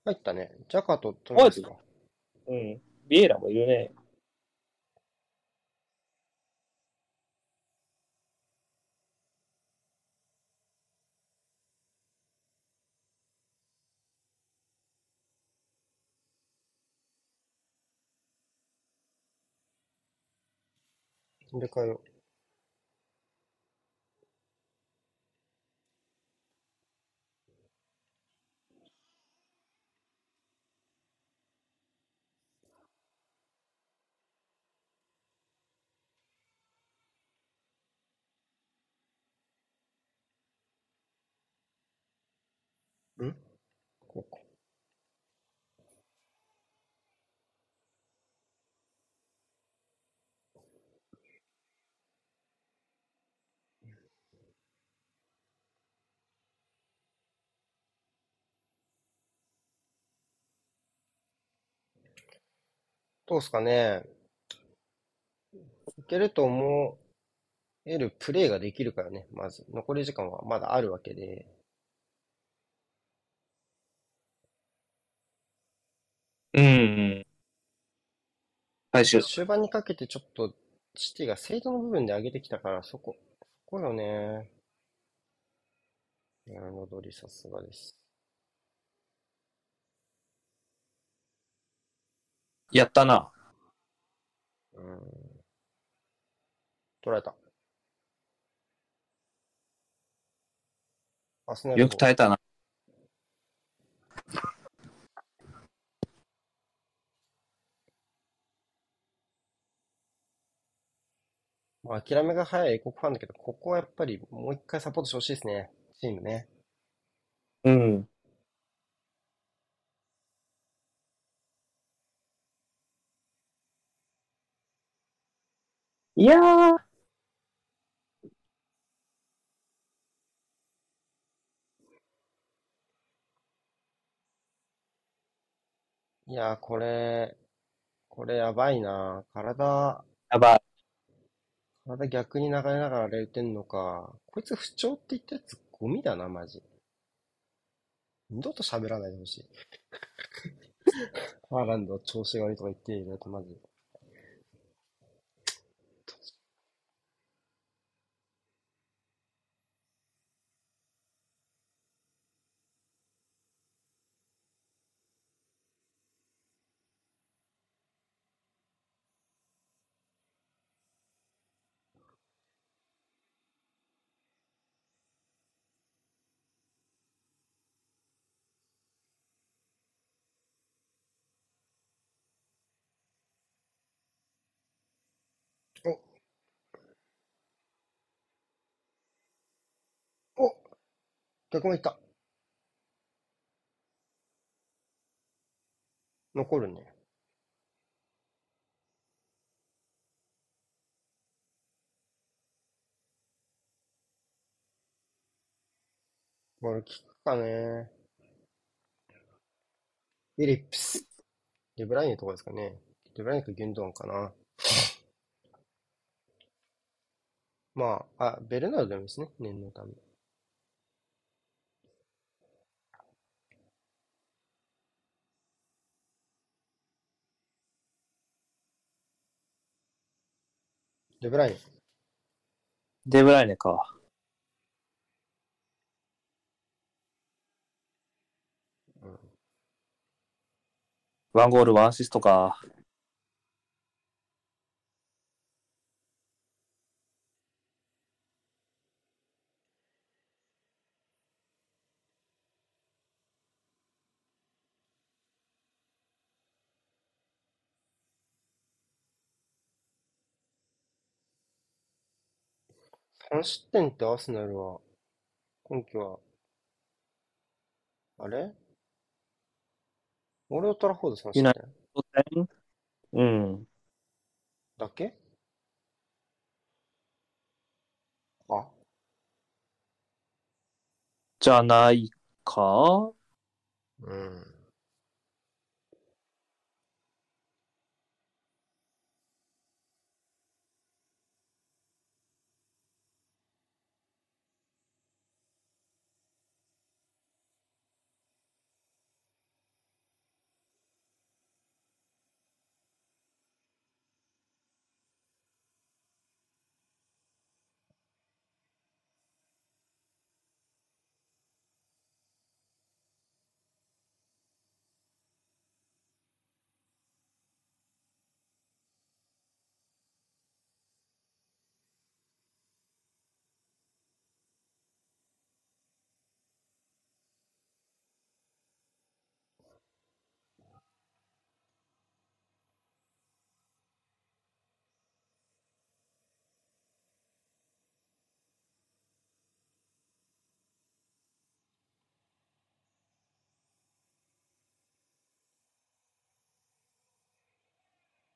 入ったね。ジャカとトミスか。うん。ビエラもいるね。入れ替えよどうすかね。いけると思えるプレーができるからね、まず。残り時間はまだあるわけで。うんうん。最終。終盤にかけてちょっとシティが精度の部分で上げてきたから、そこ、そこよね。いや、戻りさすがです。やったな。うん。取られた。よく耐えたな。まあ、諦めが早い英国ファンだけど、ここはやっぱりもう一回サポートしてほしいですね。チームね。うん。いやー、いやー、これ、これやばいな。体、やばい。体逆に流れながら0点のか。こいつ不調って言ったやつゴミだな、マジ。二度と喋らないでほしい。ハーランド調子が悪いとか言っているやつマジ。お逆もいった。残るね。ボールキックかね。フィリップス。デブライネとかですかね。デブライネかギュンドンかな。まあ、あ、ベルナルドでもいいですね。念のため。デブライネ。デブライネか。うんワンゴール、ワンアシストか。3失点ってアーセナルは、今季は、あれ？オールドトラフォード3失点。うん。だけ？あ、じゃないか？うん。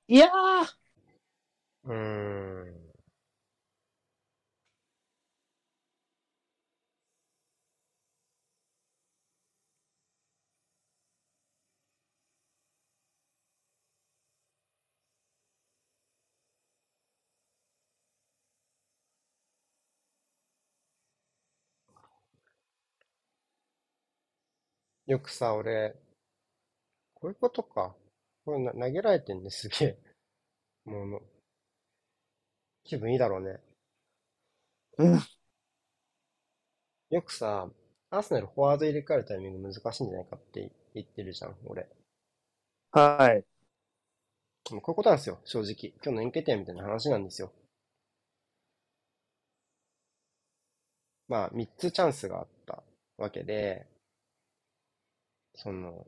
いやーうーん。よくさ、俺、こういうことか。これな投げられてんね、すげえ。もうの、気分いいだろうね。うん。よくさ、アーセナルフォワード入れ替えるタイミング難しいんじゃないかって言ってるじゃん、俺。はい。もうこういうことなんですよ、正直。今日の円形点みたいな話なんですよ。まあ、3つチャンスがあったわけで、その、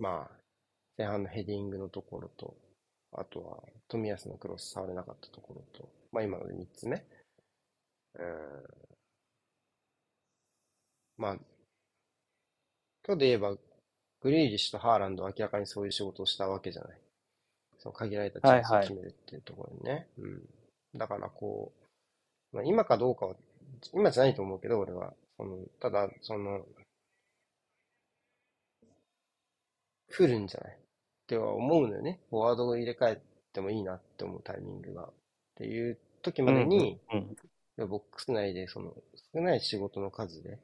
まあ、前半のヘディングのところと、あとは、冨安のクロス触れなかったところと、まあ今ので3つ目。うん。まあ、今日で言えば、グリーリッシュとハーランドは明らかにそういう仕事をしたわけじゃない。その限られたチャンスを決めるっていうところにね。うん。だからこう、まあ、今かどうかは、今じゃないと思うけど、俺は。その、ただ、その、来るんじゃない？っては思うのよね。フォワードを入れ替えてもいいなって思うタイミングが。っていう時までに、うん。ボックス内でその少ない仕事の数で、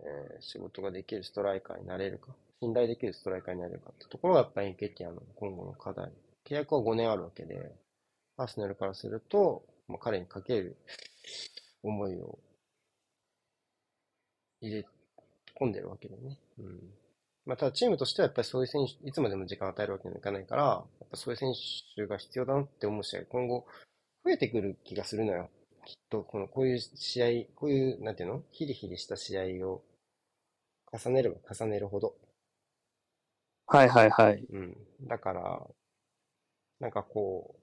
えー仕事ができるストライカーになれるか、信頼できるストライカーになれるかってところがやっぱりエンケティアの今後の課題。契約は5年あるわけで、アーセナルからすると、まあ、彼にかける思いを入れ込んでるわけでね。うん。まあ、ただチームとしてはやっぱりそういう選手、いつまでも時間を与えるわけにはいかないから、やっぱそういう選手が必要だなって思う試合、今後増えてくる気がするのよ。きっと、この、こういう試合、こういう、なんていうの？ヒリヒリした試合を重ねれば重ねるほど。はいはいはい。うん。だから、なんかこう、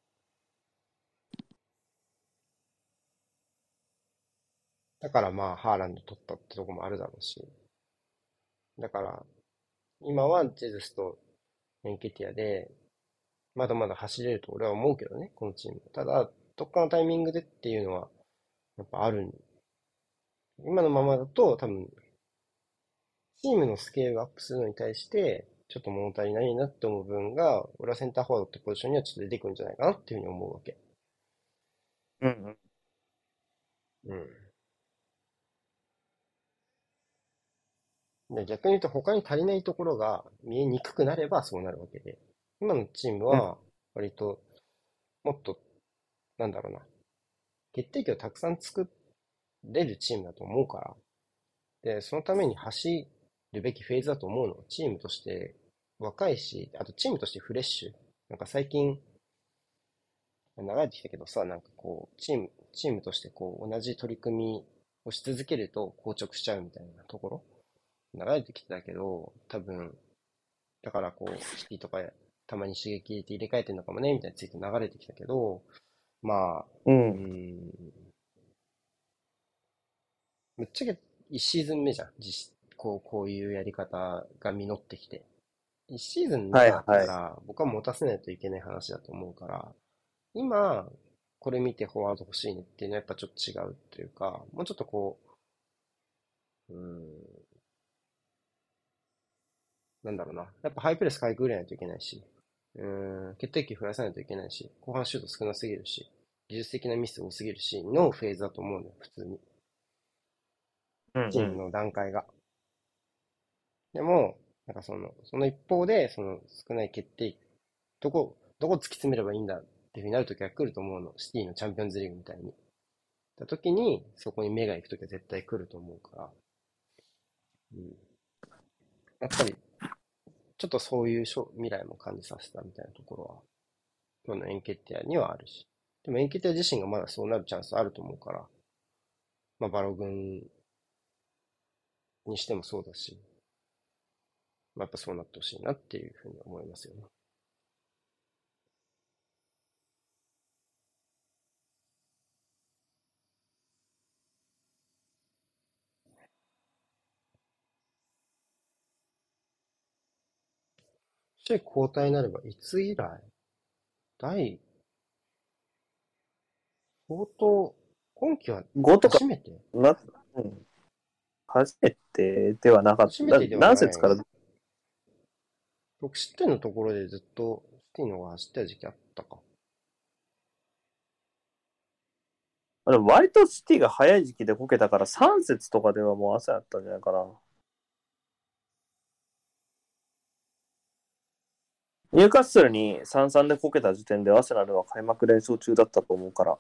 だからまあ、ハーランド取ったってとこもあるだろうし。だから、今はジェズスとエンケティアで、まだまだ走れると俺は思うけどね、このチーム。ただ、どっかのタイミングでっていうのは、やっぱある。今のままだと、多分、チームのスケールがアップするのに対して、ちょっと物足りないなって思う部分が、俺はセンターフォワードってポジションにはちょっと出てくるんじゃないかなっていうふうに思うわけ。うんうん。うん。で逆に言うと他に足りないところが見えにくくなればそうなるわけで、今のチームは割ともっと、なんだろうな、決定機をたくさん作れるチームだと思うから、で、そのために走るべきフェーズだと思うの。チームとして若いし、あとチームとしてフレッシュ。なんか最近、流れてきたけどさ、なんかこう、チーム、チームとしてこう、同じ取り組みをし続けると硬直しちゃうみたいなところ流れてきてたけど、多分、だからこう、シティとかたまに刺激入れて入れ替えてんのかもね、みたいなツイート流れてきたけど、まあ、う。うんん、ぶっちゃけ1シーズン目じゃん。実質こう、こういうやり方が実ってきて。1シーズン目だったら、僕は持たせないといけない話だと思うから、今、これ見てフォワード欲しいねっていうのはやっぱちょっと違うというか、もうちょっとこう、うん、なんだろうな。やっぱハイプレスかいくぐれないといけないし、うん、決定機増やさないといけないし、後半シュート少なすぎるし、技術的なミス多すぎるし、のフェーズだと思うのよ、普通に。うんチームの段階が。でも、なんかその、その一方で、その少ない決定、どこ、どこ突き詰めればいいんだっていうふうになるときは来ると思うの。シティのチャンピオンズリーグみたいに。た時に、そこに目が行くときは絶対来ると思うから。うん。やっぱり、ちょっとそういう未来も感じさせたみたいなところは、今日のエンケティアにはあるし。でもエンケティア自身がまだそうなるチャンスあると思うから、まあ、バロ軍にしてもそうだし、まあ、やっぱそうなってほしいなっていうふうに思いますよね。シェイ交代になればいつ以来？第、相当、今季は5とか初めて？な、うん。初めてではなかった。初めてではない何節から、僕、シティのところでずっとシティの方が走ってた時期あったか。あでも割とシティが早い時期でこけたから3節とかではもう朝やったんじゃないかな。ニューカッスルに3-3でこけた時点でアセナルは開幕連勝中だったと思うから、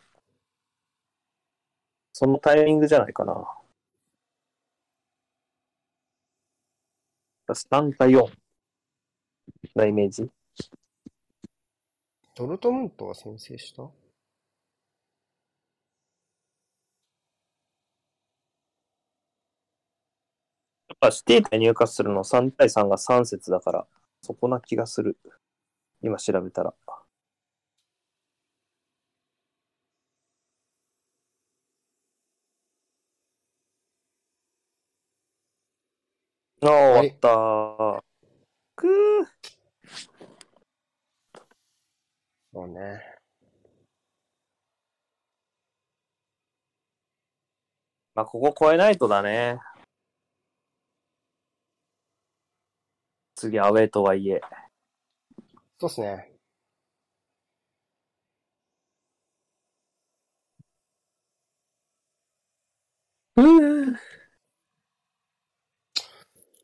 そのタイミングじゃないかな。3か4なイメージ。ドルトムントは先制した？やっぱシティ対ニューカッスルの3対3が3節だから、そこな気がする。今調べたら。ああ、終わった。くー。そうね。まあ、ここ超えないとだね。次アウェーとはいえ。そうっすね。うん。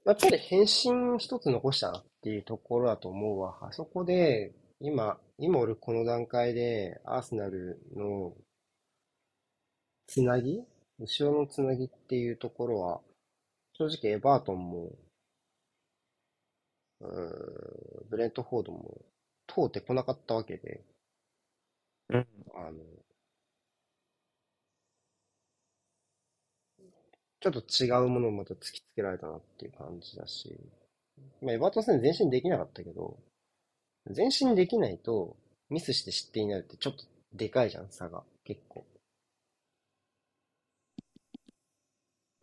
やっぱり返信一つ残したなっていうところだと思うわ。あそこで、今、今俺この段階で、アーセナルのつなぎ？後ろのつなぎっていうところは、正直エバートンも、ブレントフォードも通ってこなかったわけで、うん。あの、ちょっと違うものをまた突きつけられたなっていう感じだし、まあ、エバートン戦前進できなかったけど、前進できないとミスして失点になるってちょっとでかいじゃん、差が。結構。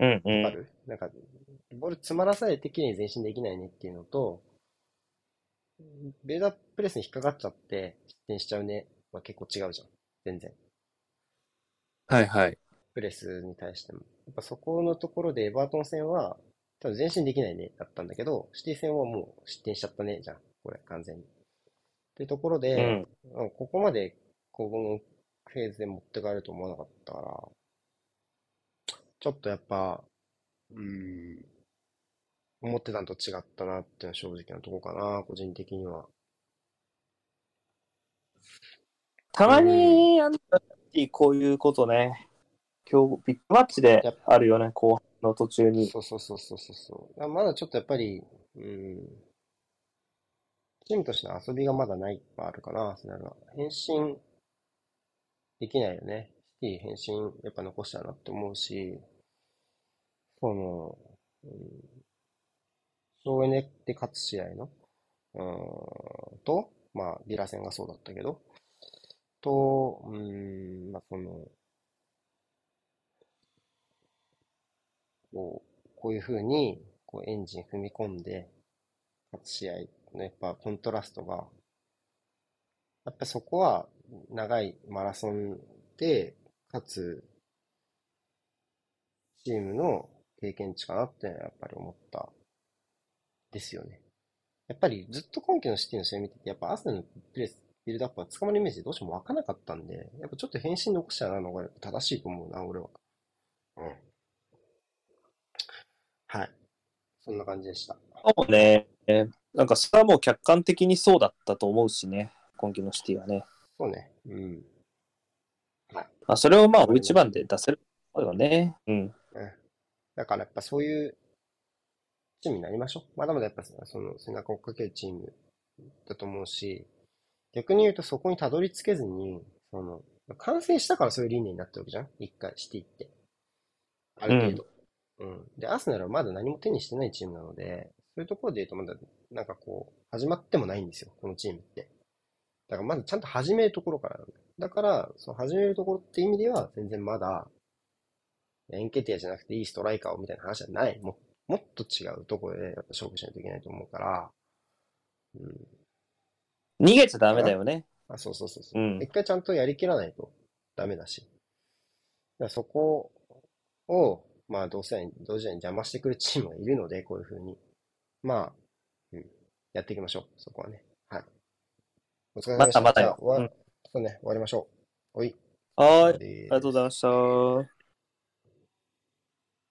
うんうん。わかる？なんか、ボール詰まらされてきれいに前進できないねっていうのと、ベーダープレスに引っかかっちゃって失点しちゃうねは結構違うじゃん。全然。はいはい。プレスに対しても。やっぱそこのところでエバートン戦は、多分前進できないね、だったんだけど、シティ戦はもう失点しちゃったね、じゃん。これ、完全に。っていうところで、うん。うんここまで、このフェーズで持ってかれると思わなかったから、ちょっとやっぱ、うーん、思ってたのと違ったなっていうのは正直なとこかな、個人的には。たまに、あの、こういうことね。今日、ビッグマッチであるよね、後半の途中に。そうそうそうそうそうまだちょっとやっぱり、うん、チームとしての遊びがまだないはあるかな、アーセナルは。返信できないよね。シティ返信やっぱ残したなって思うし、その、うん、省エネで勝つ試合の、うん、と、まあ、ビラ戦がそうだったけど、と、うん、まあ、その、こう、こういう風に、こう、エンジン踏み込んで、勝つ試合の、やっぱコントラストが、やっぱそこは、長いマラソンで、勝つ、チームの経験値かなって、やっぱり思った、ですよね。やっぱりずっと今季のシティの試合見てて、やっぱアーセナルのプレス、ビルドアップは捕まるイメージでどうしても湧かなかったんで、やっぱちょっと返信残したなのが正しいと思うな、俺は。うん。はい。そんな感じでした。そうね。なんか、それはもう客観的にそうだったと思うしね。今季のシティはね。そうね。うん。はい。まあ、それをまあ、一番で出せるよね。うん。うん。だからやっぱそういうチームになりましょう。まだまだやっぱその背中を追っかけるチームだと思うし、逆に言うとそこにたどり着けずに、その、完成したからそういう理念になってるわけじゃん？一回シティって。ある程度。うん。で、アーセナルはまだ何も手にしてないチームなので、そういうところで言うとまだ、なんかこう、始まってもないんですよ、このチームって。だからまずちゃんと始めるところからだ。だから、その始めるところって意味では、全然まだ、エンケティアじゃなくていいストライカーをみたいな話じゃない。ももっと違うところでやっぱ勝負しないといけないと思うから、うん。逃げちゃダメだよね。あ、そうそうそうそう。うん一回ちゃんとやりきらないとダメだし。だそこを、まあ、同世代に、同時代に邪魔してくるチームがいるので、こういうふうに。まあ、うん。やっていきましょう。そこはね。はい。お疲れ様でした。またまたよそうね、終わりましょう。おい。はーい。ありがとうございました。